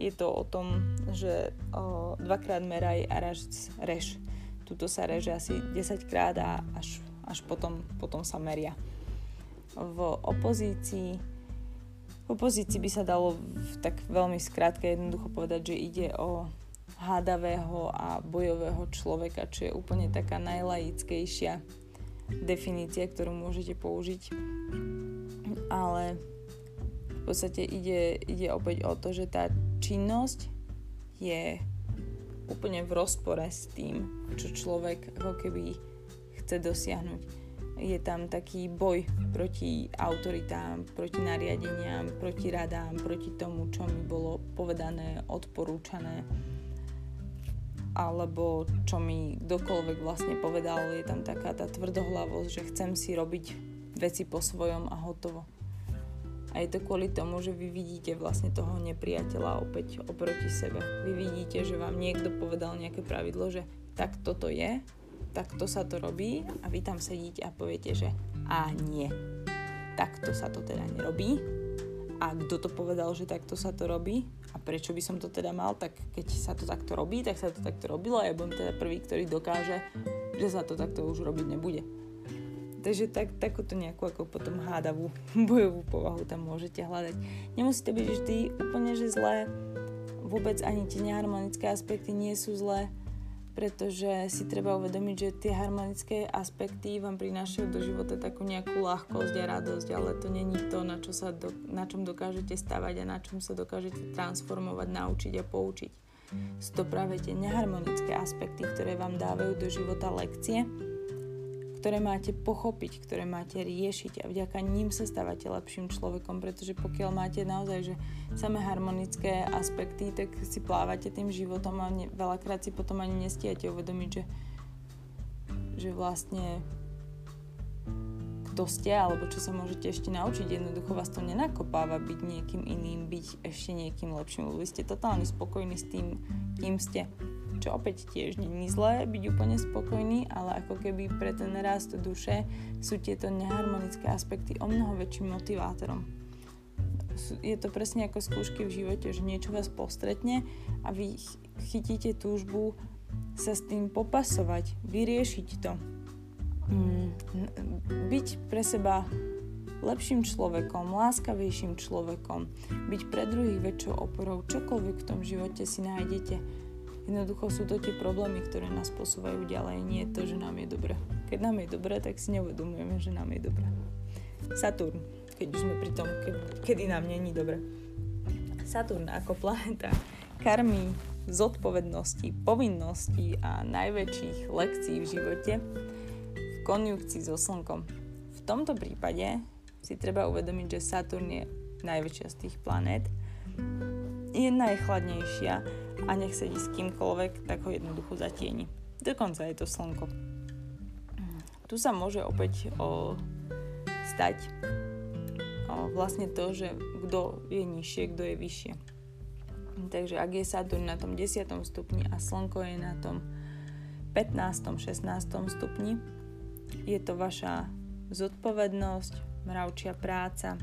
Je to o tom, že o, dvakrát meraj a raz rež. Tuto sa reže asi 10 krát a až, až potom, potom sa meria. V opozícii v opozícii by sa dalo tak veľmi skrátke jednoducho povedať, že ide o hádavého a bojového človeka, čo je úplne taká najlaickejšia definícia, ktorú môžete použiť. Ale v podstate ide, ide opäť o to, že tá činnosť je úplne v rozpore s tým, čo človek ako keby chce dosiahnuť. Je tam taký boj proti autoritám, proti nariadeniam, proti radám, proti tomu, čo mi bolo povedané, odporúčané alebo čo mi kdokoľvek vlastne povedal, je tam taká tá tvrdohlavosť, že chcem si robiť veci po svojom a hotovo. A je to kvôli tomu, že vy vidíte vlastne toho nepriateľa opäť oproti sebe. Vy vidíte, že vám niekto povedal nejaké pravidlo, že tak toto je, takto sa to robí a vy tam sedíte a poviete, že a nie, takto sa to teda nerobí. A kto to povedal, že takto sa to robí? Prečo by som to teda mal? Tak keď sa to takto robí, tak sa to takto robilo a ja budem teda prvý, ktorý dokáže, že sa to takto už robiť nebude. Takže tak, takúto nejakú ako potom hádavú (laughs) bojovú povahu tam môžete hľadať. Nemusí to byť vždy úplne, že zlé. Vôbec ani tie neharmonické aspekty nie sú zlé pretože si treba uvedomiť, že tie harmonické aspekty vám prinášajú do života takú nejakú ľahkosť a radosť, ale to není to, na, čo sa do, na čom dokážete stavať a na čom sa dokážete transformovať, naučiť a poučiť. Sú to práve tie neharmonické aspekty, ktoré vám dávajú do života lekcie, ktoré máte pochopiť, ktoré máte riešiť a vďaka ním sa stávate lepším človekom, pretože pokiaľ máte naozaj že samé harmonické aspekty, tak si plávate tým životom a ne, veľakrát si potom ani nestíhate uvedomiť, že, že vlastne kto ste alebo čo sa môžete ešte naučiť. Jednoducho vás to nenakopáva byť niekým iným, byť ešte niekým lepším. Vy ste totálne spokojní s tým, kým ste čo opäť tiež není zlé byť úplne spokojný, ale ako keby pre ten rast duše sú tieto neharmonické aspekty o mnoho väčším motivátorom. Je to presne ako skúšky v živote, že niečo vás postretne a vy chytíte túžbu sa s tým popasovať, vyriešiť to. Mm, byť pre seba lepším človekom, láskavejším človekom, byť pre druhých väčšou oporou, čokoľvek v tom živote si nájdete Jednoducho sú to tie problémy, ktoré nás posúvajú ďalej, nie to, že nám je dobre. Keď nám je dobre, tak si neuvedomujeme, že nám je dobre. Saturn, keď už sme pri tom, ke, kedy nám není dobre. Saturn ako planeta karmi zodpovednosti, povinností a najväčších lekcií v živote v konjunkcii so Slnkom. V tomto prípade si treba uvedomiť, že Saturn je najväčšia z tých planét, je najchladnejšia a nech sedí s kýmkoľvek, tak ho jednoducho zatieni. Dokonca je to slnko. Tu sa môže opäť o, stať o, vlastne to, že kto je nižšie, kto je vyššie. Takže ak je Saturn na tom 10. stupni a Slnko je na tom 15. 16. stupni, je to vaša zodpovednosť, mravčia práca,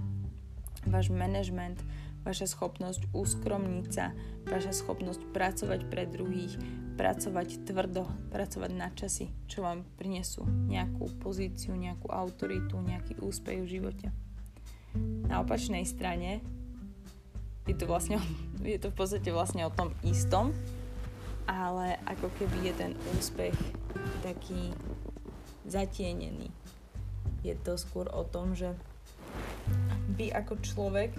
váš management, vaša schopnosť uskromniť sa, vaša schopnosť pracovať pre druhých, pracovať tvrdo, pracovať na časy, čo vám prinesú nejakú pozíciu, nejakú autoritu, nejaký úspech v živote. Na opačnej strane je to, vlastne, (laughs) je to v podstate vlastne o tom istom, ale ako keby je ten úspech taký zatienený. Je to skôr o tom, že vy ako človek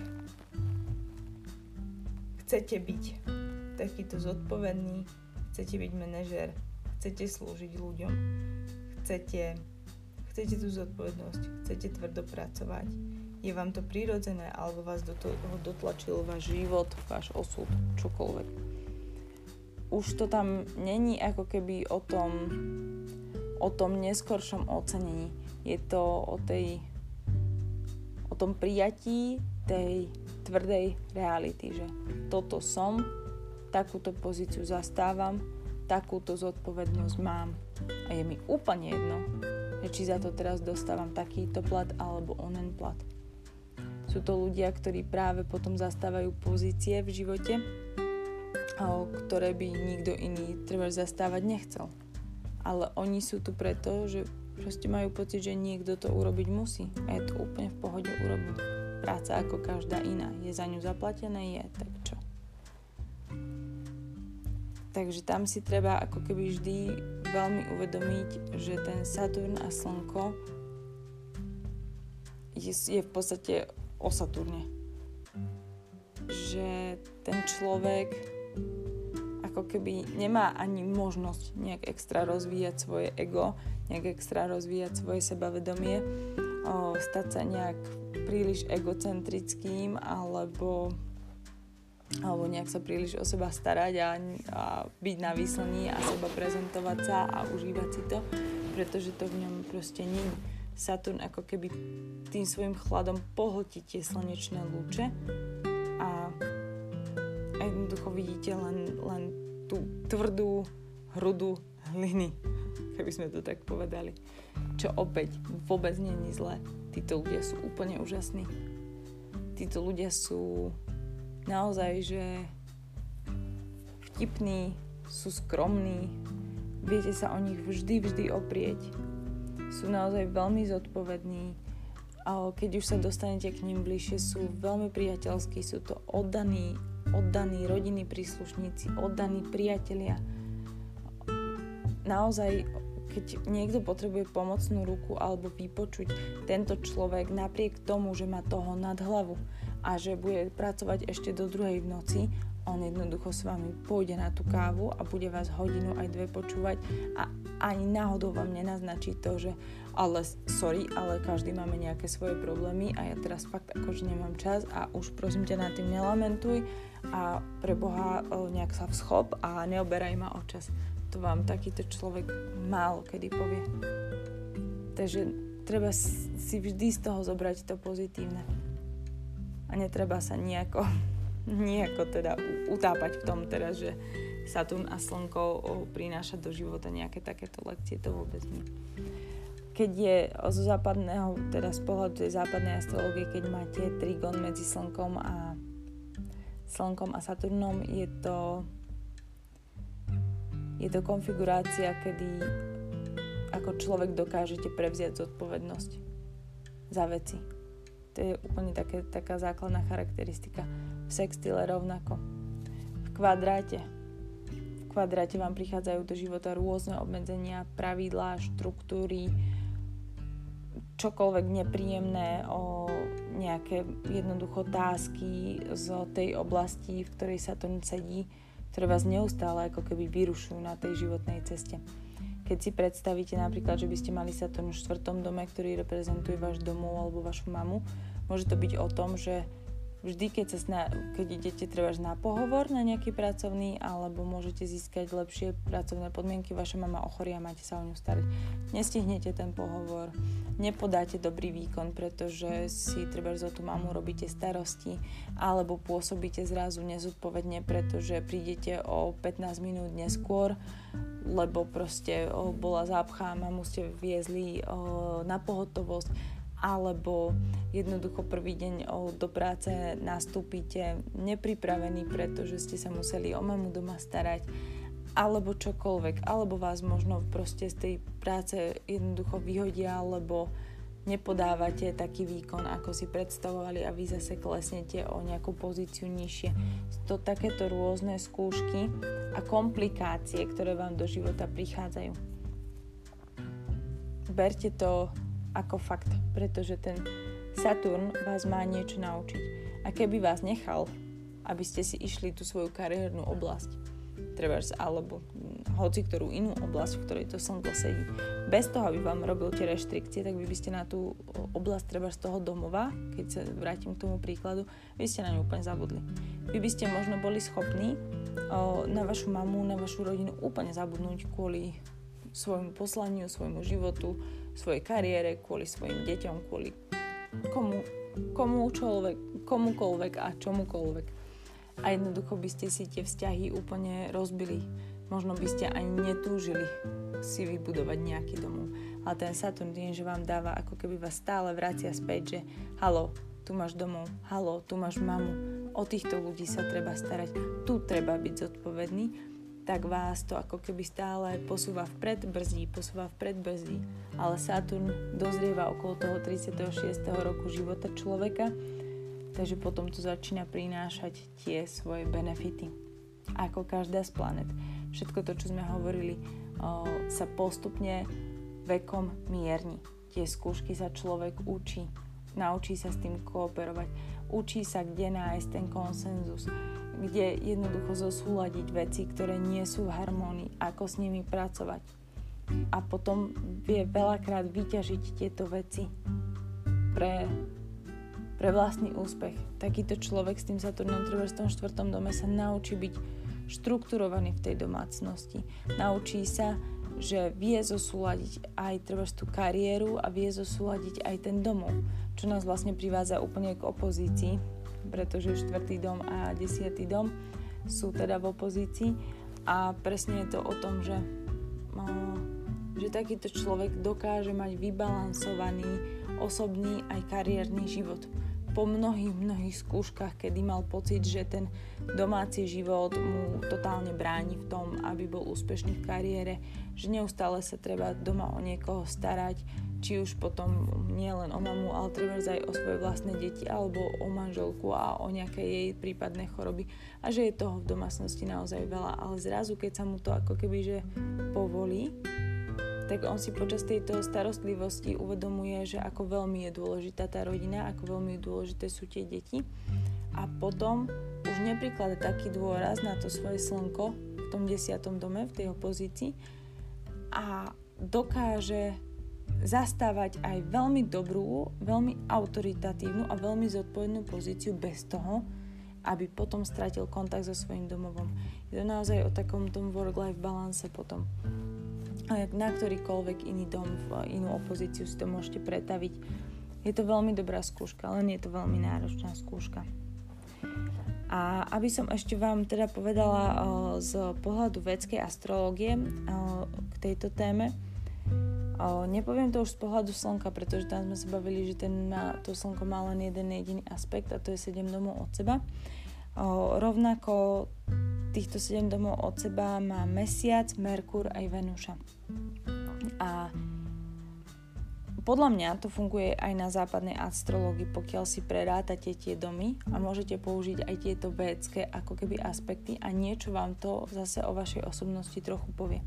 chcete byť takýto zodpovedný, chcete byť manažer, chcete slúžiť ľuďom, chcete, chcete tú zodpovednosť, chcete tvrdo pracovať, je vám to prirodzené, alebo vás do toho dotlačil váš život, váš osud, čokoľvek. Už to tam není ako keby o tom, o tom neskoršom ocenení. Je to o tej o tom prijatí tej tvrdej reality, že toto som, takúto pozíciu zastávam, takúto zodpovednosť mám. A je mi úplne jedno, že či za to teraz dostávam takýto plat alebo onen plat. Sú to ľudia, ktorí práve potom zastávajú pozície v živote, ktoré by nikto iný treba zastávať nechcel. Ale oni sú tu preto, že proste majú pocit, že niekto to urobiť musí. A je to úplne v pohode urobiť práca ako každá iná. Je za ňu zaplatené? Je, tak čo? takže tam si treba ako keby vždy veľmi uvedomiť, že ten Saturn a Slnko je, je v podstate o Saturne. Že ten človek ako keby nemá ani možnosť nejak extra rozvíjať svoje ego, nejak extra rozvíjať svoje sebavedomie, o, stať sa nejak príliš egocentrickým alebo alebo nejak sa príliš o seba starať a, a byť na výslení a seba prezentovať sa a užívať si to, pretože to v ňom proste nie Saturn ako keby tým svojim chladom pohltí tie slnečné lúče a jednoducho vidíte len, len tú tvrdú hrudu hliny, (laughs) keby sme to tak povedali. Čo opäť vôbec nie je zlé. Títo ľudia sú úplne úžasní. Títo ľudia sú naozaj, že vtipní, sú skromní, viete sa o nich vždy, vždy oprieť. Sú naozaj veľmi zodpovední, a keď už sa dostanete k ním bližšie, sú veľmi priateľskí, sú to oddaní, oddaní rodinní príslušníci, oddaní priatelia. Naozaj, keď niekto potrebuje pomocnú ruku alebo vypočuť, tento človek napriek tomu, že má toho nad hlavu, a že bude pracovať ešte do druhej v noci, on jednoducho s vami pôjde na tú kávu a bude vás hodinu aj dve počúvať a ani náhodou vám nenaznačí to, že ale sorry, ale každý máme nejaké svoje problémy a ja teraz fakt akože nemám čas a už prosím ťa na tým nelamentuj a pre Boha nejak sa vschop a neoberaj ma o čas. To vám takýto človek málo kedy povie. Takže treba si vždy z toho zobrať to pozitívne a netreba sa nejako, (laughs) nejako teda utápať v tom teraz, že Saturn a Slnko prináša do života nejaké takéto lekcie, to vôbec nie. Keď je zo západného, teda z pohľadu tej západnej astrologie, keď máte trigon medzi Slnkom a Slnkom a Saturnom, je to je to konfigurácia, kedy ako človek dokážete prevziať zodpovednosť za veci to je úplne také, taká základná charakteristika. V sextile rovnako. V kvadráte. V kvadráte vám prichádzajú do života rôzne obmedzenia, pravidlá, štruktúry, čokoľvek nepríjemné, o nejaké jednoducho tásky z tej oblasti, v ktorej sa to sedí, ktoré vás neustále ako keby vyrušujú na tej životnej ceste. Keď si predstavíte napríklad, že by ste mali Saturn v štvrtom dome, ktorý reprezentuje váš domov alebo vašu mamu, môže to byť o tom, že vždy, keď, sa sna- keď idete trebárs na pohovor na nejaký pracovný, alebo môžete získať lepšie pracovné podmienky, vaša mama ochorí a máte sa o ňu starať. Nestihnete ten pohovor, nepodáte dobrý výkon, pretože si trebárs o tú mamu robíte starosti, alebo pôsobíte zrazu nezodpovedne, pretože prídete o 15 minút neskôr, lebo proste bola zápcha, mamu ste viezli na pohotovosť, alebo jednoducho prvý deň do práce nastúpite nepripravení, pretože ste sa museli o mamu doma starať, alebo čokoľvek, alebo vás možno proste z tej práce jednoducho vyhodia, alebo nepodávate taký výkon, ako si predstavovali a vy zase klesnete o nejakú pozíciu nižšie. To takéto rôzne skúšky a komplikácie, ktoré vám do života prichádzajú. Berte to ako fakt, pretože ten Saturn vás má niečo naučiť. A keby vás nechal, aby ste si išli tú svoju kariérnu oblasť, trebárs, alebo hoci ktorú inú oblasť, v ktorej to slnko sedí. Bez toho, aby vám robil tie reštrikcie, tak vy by ste na tú oblasť treba z toho domova, keď sa vrátim k tomu príkladu, vy ste na ňu úplne zabudli. Vy by ste možno boli schopní o, na vašu mamu, na vašu rodinu úplne zabudnúť kvôli svojmu poslaniu, svojmu životu, svojej kariére, kvôli svojim deťom, kvôli komu, komu čoľvek, komukoľvek a čomukoľvek a jednoducho by ste si tie vzťahy úplne rozbili. Možno by ste ani netúžili si vybudovať nejaký domov. Ale ten Saturn tým, že vám dáva, ako keby vás stále vracia späť, že halo, tu máš domov, halo, tu máš mamu, o týchto ľudí sa treba starať, tu treba byť zodpovedný, tak vás to ako keby stále posúva vpred, brzdí, posúva vpred, brzdí. Ale Saturn dozrieva okolo toho 36. roku života človeka Takže potom to začína prinášať tie svoje benefity. Ako každá z planet. všetko to, čo sme hovorili, sa postupne vekom mierni. Tie skúšky sa človek učí, naučí sa s tým kooperovať, učí sa, kde nájsť ten konsenzus, kde jednoducho zosúľadiť veci, ktoré nie sú v harmónii, ako s nimi pracovať. A potom vie veľakrát vyťažiť tieto veci pre, pre vlastný úspech. Takýto človek s tým Saturnom v tom štvrtom dome sa naučí byť štrukturovaný v tej domácnosti. Naučí sa, že vie zosúľadiť aj treba tú kariéru a vie zosúľadiť aj ten domov, čo nás vlastne privádza úplne k opozícii, pretože štvrtý dom a desiatý dom sú teda v opozícii. A presne je to o tom, že, že takýto človek dokáže mať vybalansovaný osobný aj kariérny život. Po mnohých, mnohých skúškach, kedy mal pocit, že ten domáci život mu totálne bráni v tom, aby bol úspešný v kariére, že neustále sa treba doma o niekoho starať, či už potom nie len o mamu, ale treba aj o svoje vlastné deti alebo o manželku a o nejaké jej prípadné choroby. A že je toho v domácnosti naozaj veľa, ale zrazu keď sa mu to ako keby že povolí, tak on si počas tejto starostlivosti uvedomuje, že ako veľmi je dôležitá tá rodina, ako veľmi dôležité sú tie deti. A potom už nepriklada taký dôraz na to svoje slnko v tom desiatom dome, v tej opozícii a dokáže zastávať aj veľmi dobrú, veľmi autoritatívnu a veľmi zodpovednú pozíciu bez toho, aby potom stratil kontakt so svojím domovom. Je to naozaj o takom tom work-life balance potom na ktorýkoľvek iný dom, v inú opozíciu si to môžete pretaviť. Je to veľmi dobrá skúška, len je to veľmi náročná skúška. A aby som ešte vám teda povedala z pohľadu vedskej astrológie k tejto téme, nepoviem to už z pohľadu slnka, pretože tam sme sa bavili, že ten, to slnko má len jeden jediný aspekt a to je 7 domov od seba. Rovnako týchto 7 domov od seba má Mesiac, Merkur aj Venuša. A podľa mňa to funguje aj na západnej astrológii, pokiaľ si prerátate tie domy a môžete použiť aj tieto védske ako keby aspekty a niečo vám to zase o vašej osobnosti trochu povie.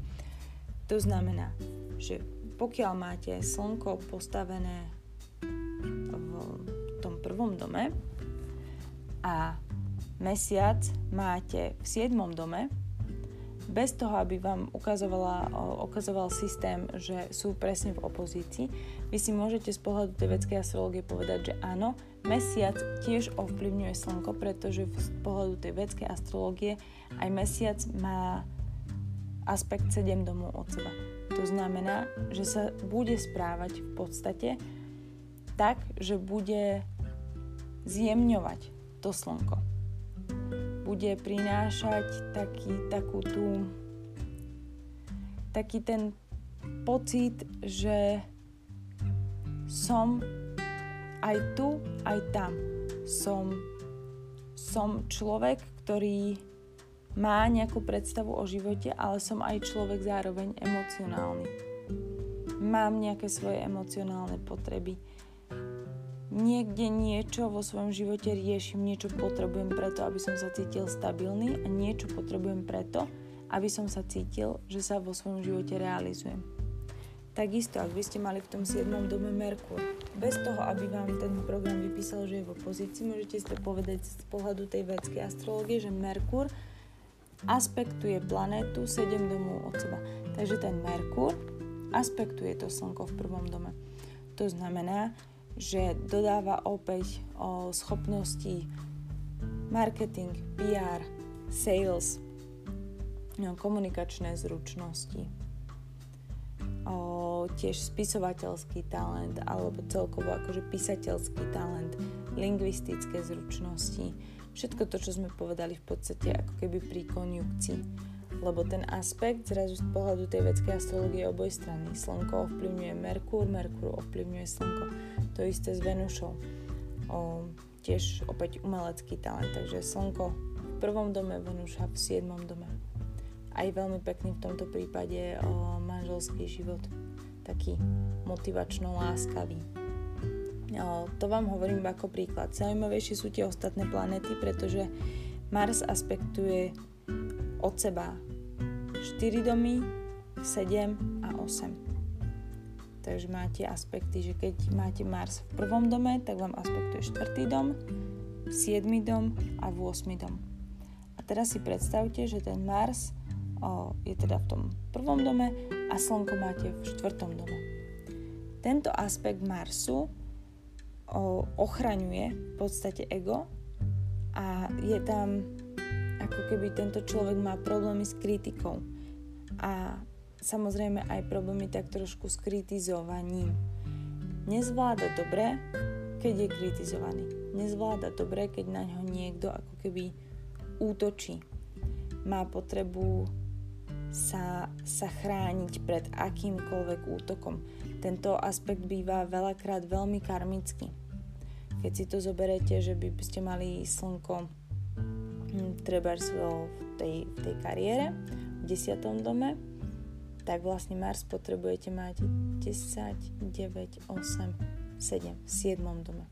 To znamená, že pokiaľ máte slnko postavené v tom prvom dome a mesiac máte v 7. dome, bez toho, aby vám ukazovala, ukazoval systém, že sú presne v opozícii, vy si môžete z pohľadu tej vedskej astrológie povedať, že áno, mesiac tiež ovplyvňuje slnko, pretože z pohľadu tej vedskej astrológie aj mesiac má aspekt 7 domov od seba. To znamená, že sa bude správať v podstate tak, že bude zjemňovať to slnko bude prinášať taký, takú tú, taký ten pocit, že som aj tu, aj tam. Som, som človek, ktorý má nejakú predstavu o živote, ale som aj človek zároveň emocionálny. Mám nejaké svoje emocionálne potreby niekde niečo vo svojom živote riešim, niečo potrebujem preto, aby som sa cítil stabilný a niečo potrebujem preto, aby som sa cítil, že sa vo svojom živote realizujem. Takisto, ak by ste mali v tom 7. dome Merkur, bez toho, aby vám ten program vypísal, že je v opozícii, môžete si povedať z pohľadu tej vedskej astrológie, že Merkur aspektuje planétu 7 domov od seba. Takže ten Merkur aspektuje to Slnko v prvom dome. To znamená, že dodáva opäť o schopnosti marketing, PR, sales, no, komunikačné zručnosti, o, tiež spisovateľský talent alebo celkovo akože písateľský talent, lingvistické zručnosti, všetko to, čo sme povedali v podstate ako keby pri konjukcii lebo ten aspekt zrazu z pohľadu tej vedskej astrologie je obojstranný. Slnko ovplyvňuje Merkúr, Merkúr ovplyvňuje Slnko. To isté s Venušou. O, tiež opäť umelecký talent, takže Slnko v prvom dome, Venuša v siedmom dome. Aj veľmi pekný v tomto prípade o, manželský život. Taký motivačno láskavý. O, to vám hovorím ako príklad. Zaujímavejšie sú tie ostatné planéty, pretože Mars aspektuje od seba 4 domy, 7 a 8. Takže máte aspekty, že keď máte Mars v prvom dome, tak vám aspektuje 4. dom, 7. dom a 8. dom. A teraz si predstavte, že ten Mars o, je teda v tom prvom dome a Slnko máte v štvrtom dome. Tento aspekt Marsu o, ochraňuje v podstate ego a je tam ako keby tento človek má problémy s kritikou a samozrejme aj problémy tak trošku s kritizovaním. Nezvláda dobre, keď je kritizovaný. Nezvláda dobre, keď na ňo niekto ako keby útočí. Má potrebu sa, sa chrániť pred akýmkoľvek útokom. Tento aspekt býva veľakrát veľmi karmický. Keď si to zoberete, že by ste mali slnko hm, treba v tej, v tej kariére, v desiatom dome, tak vlastne Mars potrebujete mať 10, 9, 8, 7 v 7 dome.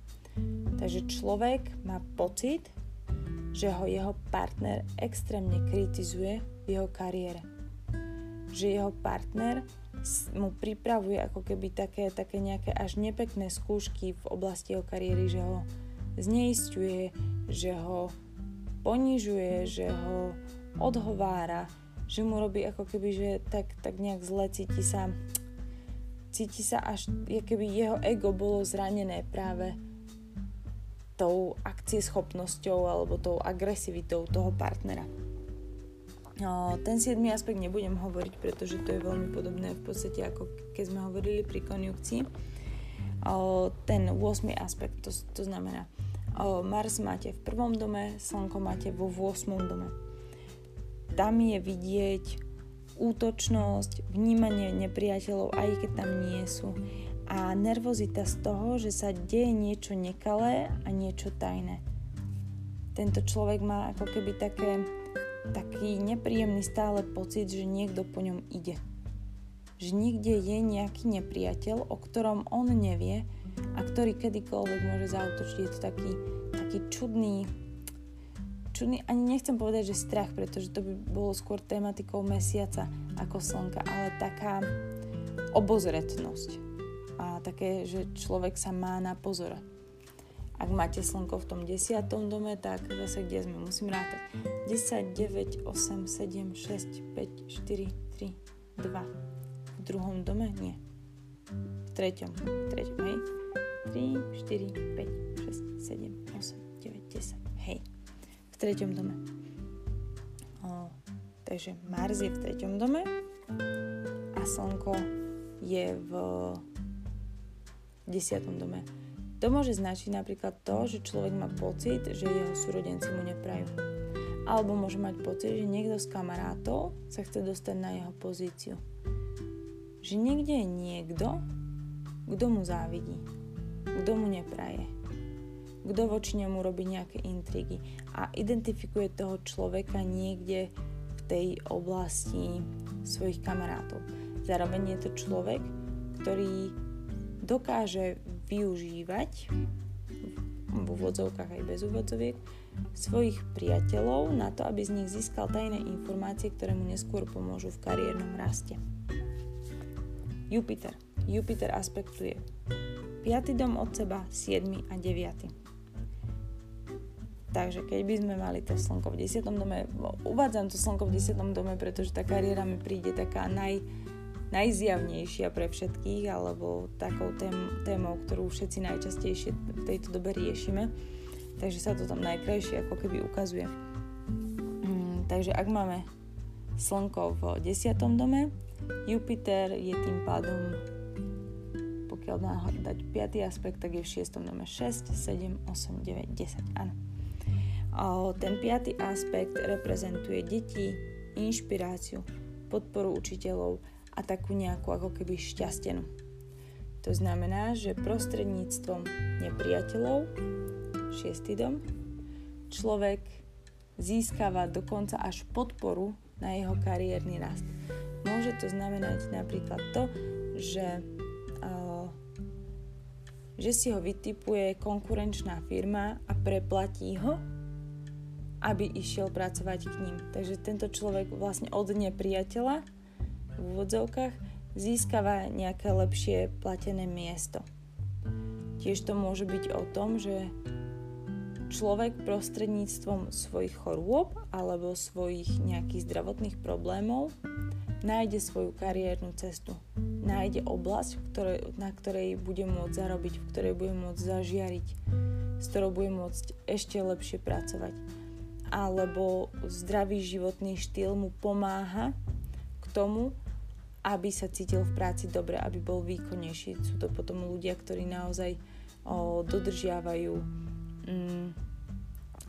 Takže človek má pocit, že ho jeho partner extrémne kritizuje v jeho kariére že jeho partner mu pripravuje ako keby také, také nejaké až nepekné skúšky v oblasti jeho kariéry, že ho zneistuje, že ho ponižuje, že ho odhovára, že mu robí ako keby, že tak, tak nejak zle cíti sa cíti sa až, keby jeho ego bolo zranené práve tou akcieschopnosťou alebo tou agresivitou toho partnera. Ten 7. aspekt nebudem hovoriť, pretože to je veľmi podobné v podstate ako keď sme hovorili pri konjunkcii. Ten 8. aspekt, to, to znamená Mars máte v prvom dome, Slnko máte vo 8. dome. Tam je vidieť útočnosť, vnímanie nepriateľov, aj keď tam nie sú. A nervozita z toho, že sa deje niečo nekalé a niečo tajné. Tento človek má ako keby také taký nepríjemný stále pocit, že niekto po ňom ide. Že niekde je nejaký nepriateľ, o ktorom on nevie a ktorý kedykoľvek môže zautočiť. Je to taký, taký čudný, čudný, ani nechcem povedať, že strach, pretože to by bolo skôr tematikou mesiaca ako slnka, ale taká obozretnosť. A také, že človek sa má na pozore. Ak máte slnko v tom desiatom dome, tak zase kde sme, musím rátať. 10, 9, 8, 7, 6, 5, 4, 3, 2. V druhom dome? Nie. V treťom. V treťom, hej. 3, 4, 5, 6, 7, 8, 9, 10. Hej. V treťom dome. O, takže Mars je v treťom dome a Slnko je v desiatom dome. To môže značiť napríklad to, že človek má pocit, že jeho súrodenci mu neprajú. Alebo môže mať pocit, že niekto z kamarátov sa chce dostať na jeho pozíciu. Že niekde je niekto, kto mu závidí, kto mu nepraje, kto voči nemu robí nejaké intrigy a identifikuje toho človeka niekde v tej oblasti svojich kamarátov. Zároveň je to človek, ktorý dokáže využívať v úvodzovkách aj bez úvodzoviek svojich priateľov na to, aby z nich získal tajné informácie, ktoré mu neskôr pomôžu v kariérnom raste. Jupiter. Jupiter aspektuje 5. dom od seba, 7. a 9. Takže keď by sme mali to slnko v 10. dome, uvádzam to slnko v 10. dome, pretože tá kariéra mi príde taká naj, najzjavnejšia pre všetkých alebo takou tém, témou, ktorú všetci najčastejšie v tejto dobe riešime. Takže sa to tam najkrajšie ako keby ukazuje. Mm, takže ak máme Slnko v 10. dome, Jupiter je tým pádom, pokiaľ dá dať 5. aspekt, tak je v 6. dome 6, 7, 8, 9, 10. Áno. Ten 5. aspekt reprezentuje deti, inšpiráciu, podporu učiteľov, a takú nejakú ako keby šťastenú. To znamená, že prostredníctvom nepriateľov, šiestý dom, človek získava dokonca až podporu na jeho kariérny rast. Môže to znamenať napríklad to, že, že si ho vytipuje konkurenčná firma a preplatí ho aby išiel pracovať k ním. Takže tento človek vlastne od nepriateľa v úvodzovkách získava nejaké lepšie platené miesto. Tiež to môže byť o tom, že človek prostredníctvom svojich chorôb alebo svojich nejakých zdravotných problémov nájde svoju kariérnu cestu. Nájde oblasť, ktoré, na ktorej bude môcť zarobiť, v ktorej bude môcť zažiariť, s ktorou bude môcť ešte lepšie pracovať. Alebo zdravý životný štýl mu pomáha k tomu, aby sa cítil v práci dobre, aby bol výkonnejší. Sú to potom ľudia, ktorí naozaj o, dodržiavajú mm,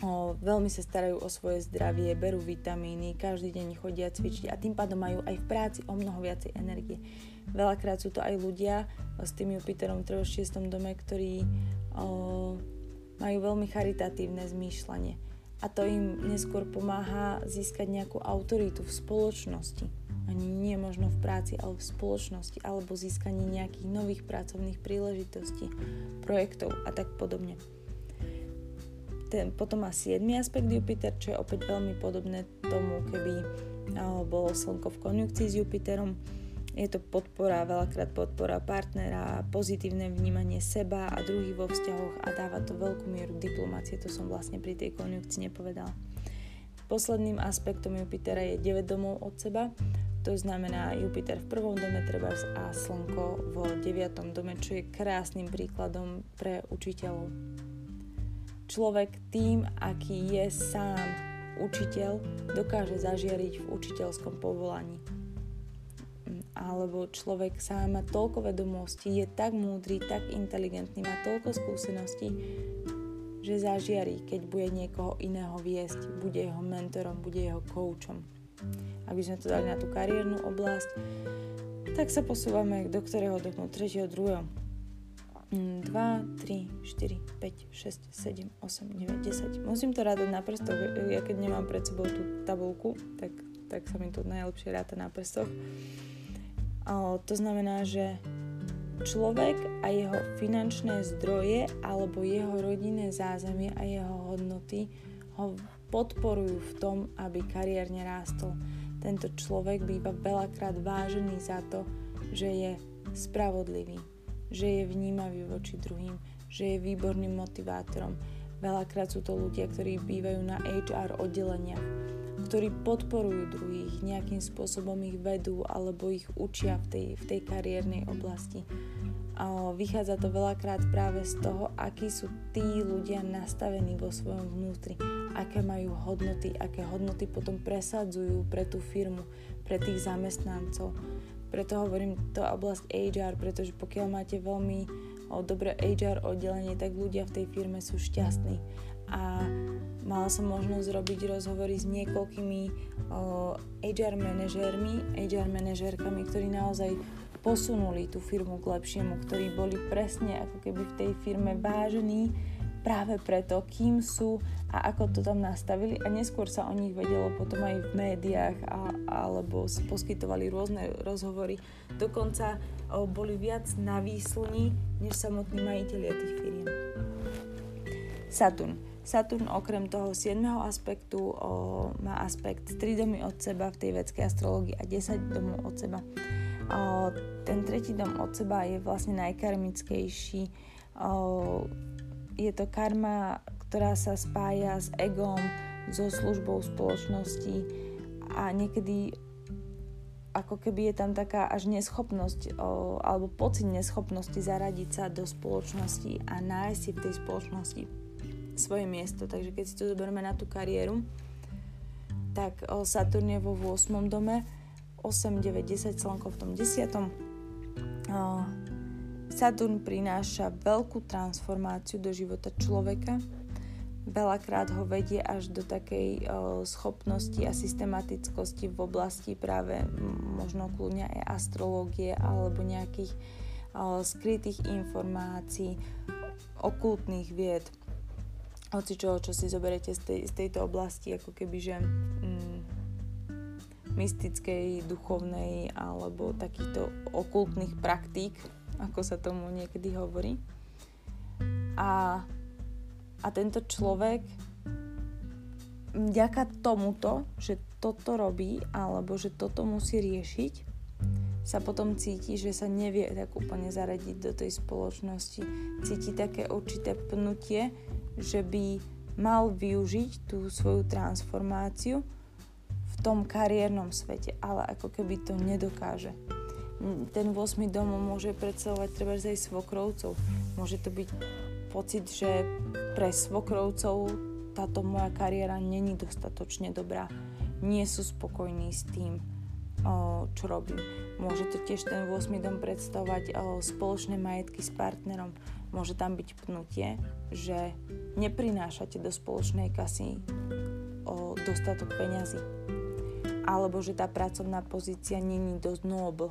o, veľmi sa starajú o svoje zdravie, berú vitamíny, každý deň chodia cvičiť a tým pádom majú aj v práci o mnoho viacej energie. Veľakrát sú to aj ľudia s tým Jupiterom v 6. dome, ktorí o, majú veľmi charitatívne zmýšľanie a to im neskôr pomáha získať nejakú autoritu v spoločnosti. Ani nie možno v práci, ale v spoločnosti, alebo získanie nejakých nových pracovných príležitostí, projektov a tak podobne ten, potom má 7. aspekt Jupiter, čo je opäť veľmi podobné tomu, keby bolo Slnko v konjunkcii s Jupiterom. Je to podpora, veľakrát podpora partnera, pozitívne vnímanie seba a druhých vo vzťahoch a dáva to veľkú mieru diplomácie, to som vlastne pri tej konjunkcii nepovedala. Posledným aspektom Jupitera je 9 domov od seba, to znamená Jupiter v prvom dome treba a Slnko v 9. dome, čo je krásnym príkladom pre učiteľov človek tým, aký je sám učiteľ, dokáže zažiariť v učiteľskom povolaní. Alebo človek sám má toľko vedomostí, je tak múdry, tak inteligentný, má toľko skúseností, že zažiari, keď bude niekoho iného viesť, bude jeho mentorom, bude jeho koučom. Ak by sme to dali na tú kariérnu oblasť, tak sa posúvame do ktorého domu? 3. 2 2, 3, 4, 5, 6, 7, 8, 9, 10. Musím to rádať na prstoch, ja keď nemám pred sebou tú tabulku, tak, tak sa mi to najlepšie ráta na prstoch. O, to znamená, že človek a jeho finančné zdroje alebo jeho rodinné zázemie a jeho hodnoty ho podporujú v tom, aby kariérne rástol. Tento človek býva veľakrát vážený za to, že je spravodlivý, že je vnímavý voči druhým, že je výborným motivátorom. Veľakrát sú to ľudia, ktorí bývajú na HR oddeleniach, ktorí podporujú druhých, nejakým spôsobom ich vedú alebo ich učia v tej, v tej kariérnej oblasti. A vychádza to veľakrát práve z toho, akí sú tí ľudia nastavení vo svojom vnútri, aké majú hodnoty, aké hodnoty potom presadzujú pre tú firmu, pre tých zamestnancov preto hovorím to oblasť HR, pretože pokiaľ máte veľmi dobré HR oddelenie, tak ľudia v tej firme sú šťastní. A mala som možnosť robiť rozhovory s niekoľkými o, HR manažérmi, HR manažérkami, ktorí naozaj posunuli tú firmu k lepšiemu, ktorí boli presne ako keby v tej firme vážení práve preto, kým sú a ako to tam nastavili a neskôr sa o nich vedelo potom aj v médiách a, alebo poskytovali rôzne rozhovory. Dokonca o, boli viac na výslni než samotní majiteľia tých firiem. Saturn. Saturn okrem toho 7. aspektu o, má aspekt 3 domy od seba v tej vedskej astrológii a 10 domov od seba. O, ten tretí dom od seba je vlastne najkarmickejší. O, je to karma, ktorá sa spája s egom, so službou spoločnosti a niekedy ako keby je tam taká až neschopnosť alebo pocit neschopnosti zaradiť sa do spoločnosti a nájsť si v tej spoločnosti svoje miesto. Takže keď si to zoberieme na tú kariéru, tak o, Saturn je vo 8. dome, 8, 9, 10, Slnko v tom 10. O, Saturn prináša veľkú transformáciu do života človeka. Veľakrát ho vedie až do takej schopnosti a systematickosti v oblasti práve možno kľudne aj astrológie alebo nejakých skrytých informácií, okultných vied, hoci čo, čo si zoberete z, tej, z tejto oblasti, ako keby, že mm, mystickej, duchovnej alebo takýchto okultných praktík, ako sa tomu niekedy hovorí. A, a tento človek vďaka tomuto, že toto robí alebo že toto musí riešiť, sa potom cíti, že sa nevie tak úplne zaradiť do tej spoločnosti. Cíti také určité pnutie, že by mal využiť tú svoju transformáciu v tom kariérnom svete, ale ako keby to nedokáže. Ten 8. dom môže predstavovať treba aj svokrovcov. Môže to byť pocit, že pre svokrovcov táto moja kariéra není dostatočne dobrá. Nie sú spokojní s tým, čo robím. Môže to tiež ten 8. dom predstavovať spoločné majetky s partnerom. Môže tam byť pnutie, že neprinášate do spoločnej kasy dostatok peňazí. Alebo že tá pracovná pozícia není dosť noble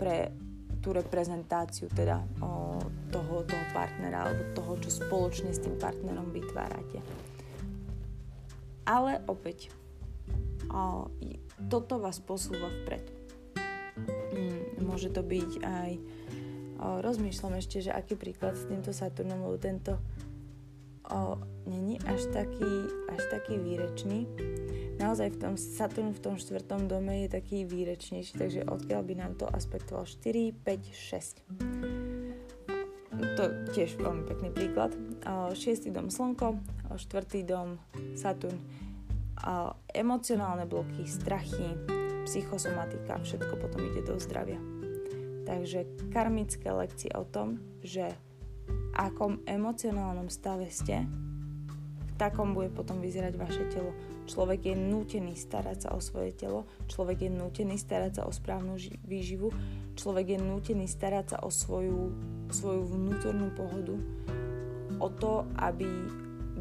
pre tú reprezentáciu teda o, toho, toho partnera alebo toho, čo spoločne s tým partnerom vytvárate. Ale opäť, o, toto vás posúva vpred. Mm, môže to byť aj... O, rozmýšľam ešte, že aký príklad s týmto Saturnom, lebo tento o, není až taký, až taký výrečný. Naozaj v tom Saturn v tom štvrtom dome je taký výrečnejší, takže odkiaľ by nám to aspektoval 4, 5, 6. To tiež veľmi pekný príklad. O, šiestý dom Slnko, o, štvrtý dom Saturn emocionálne bloky, strachy, psychosomatika, všetko potom ide do zdravia. Takže karmické lekcie o tom, že v akom emocionálnom stave ste, v takom bude potom vyzerať vaše telo. Človek je nútený starať sa o svoje telo, človek je nútený starať sa o správnu ži- výživu, človek je nútený starať sa o svoju, svoju vnútornú pohodu, o to, aby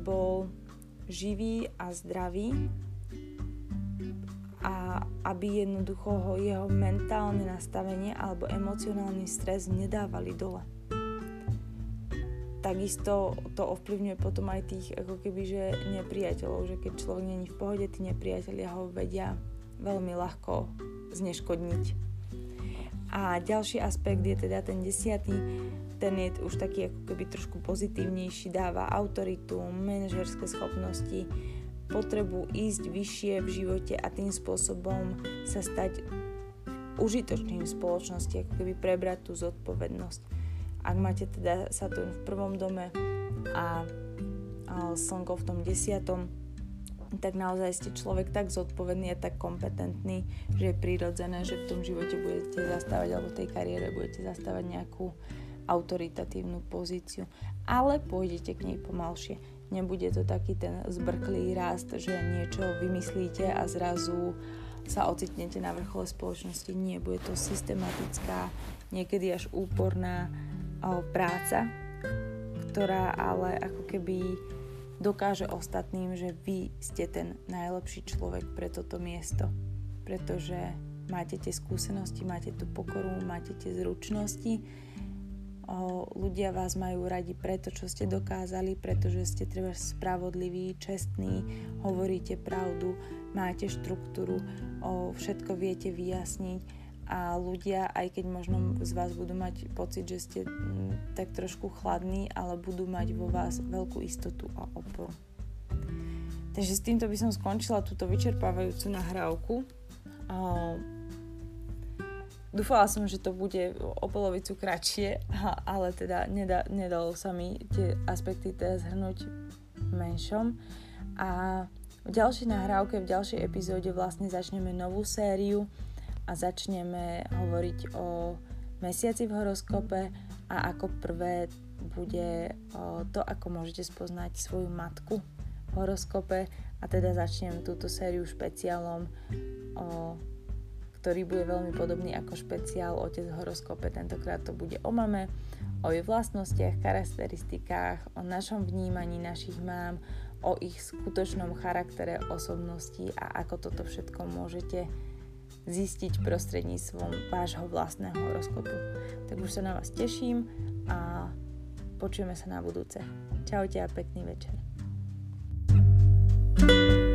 bol živý a zdravý a aby jednoducho ho jeho mentálne nastavenie alebo emocionálny stres nedávali dole. Takisto to ovplyvňuje potom aj tých ako keby, že nepriateľov, že keď človek není v pohode, tí nepriatelia ho vedia veľmi ľahko zneškodniť. A ďalší aspekt je teda ten desiatý, ten je už taký ako keby trošku pozitívnejší, dáva autoritu, manažerské schopnosti, potrebu ísť vyššie v živote a tým spôsobom sa stať užitočným v spoločnosti, ako keby prebrať tú zodpovednosť. Ak máte teda Saturn v prvom dome a, a Slnko v tom desiatom, tak naozaj ste človek tak zodpovedný a tak kompetentný, že je prirodzené, že v tom živote budete zastávať alebo v tej kariére budete zastávať nejakú autoritatívnu pozíciu, ale pôjdete k nej pomalšie. Nebude to taký ten zbrklý rast, že niečo vymyslíte a zrazu sa ocitnete na vrchole spoločnosti. Nie, bude to systematická, niekedy až úporná práca, ktorá ale ako keby dokáže ostatným, že vy ste ten najlepší človek pre toto miesto. Pretože máte tie skúsenosti, máte tú pokoru, máte tie zručnosti ľudia vás majú radi preto, čo ste dokázali, pretože ste treba spravodliví, čestní, hovoríte pravdu, máte štruktúru, všetko viete vyjasniť a ľudia, aj keď možno z vás budú mať pocit, že ste mm, tak trošku chladní, ale budú mať vo vás veľkú istotu a oporu. Takže s týmto by som skončila túto vyčerpávajúcu nahrávku. Dúfala som, že to bude o polovicu kratšie, ale teda nedá, nedalo sa mi tie aspekty teda zhrnúť menšom. A v ďalšej nahrávke, v ďalšej epizóde vlastne začneme novú sériu a začneme hovoriť o mesiaci v horoskope a ako prvé bude to, ako môžete spoznať svoju matku v horoskope a teda začnem túto sériu špeciálom ktorý bude veľmi podobný ako špeciál Otec v horoskope. Tentokrát to bude o mame, o jej vlastnostiach, charakteristikách, o našom vnímaní našich mám, o ich skutočnom charaktere, osobnosti a ako toto všetko môžete zistiť prostredníctvom vášho vlastného horoskopu. Tak už sa na vás teším a počujeme sa na budúce. Čaute a pekný večer. thank you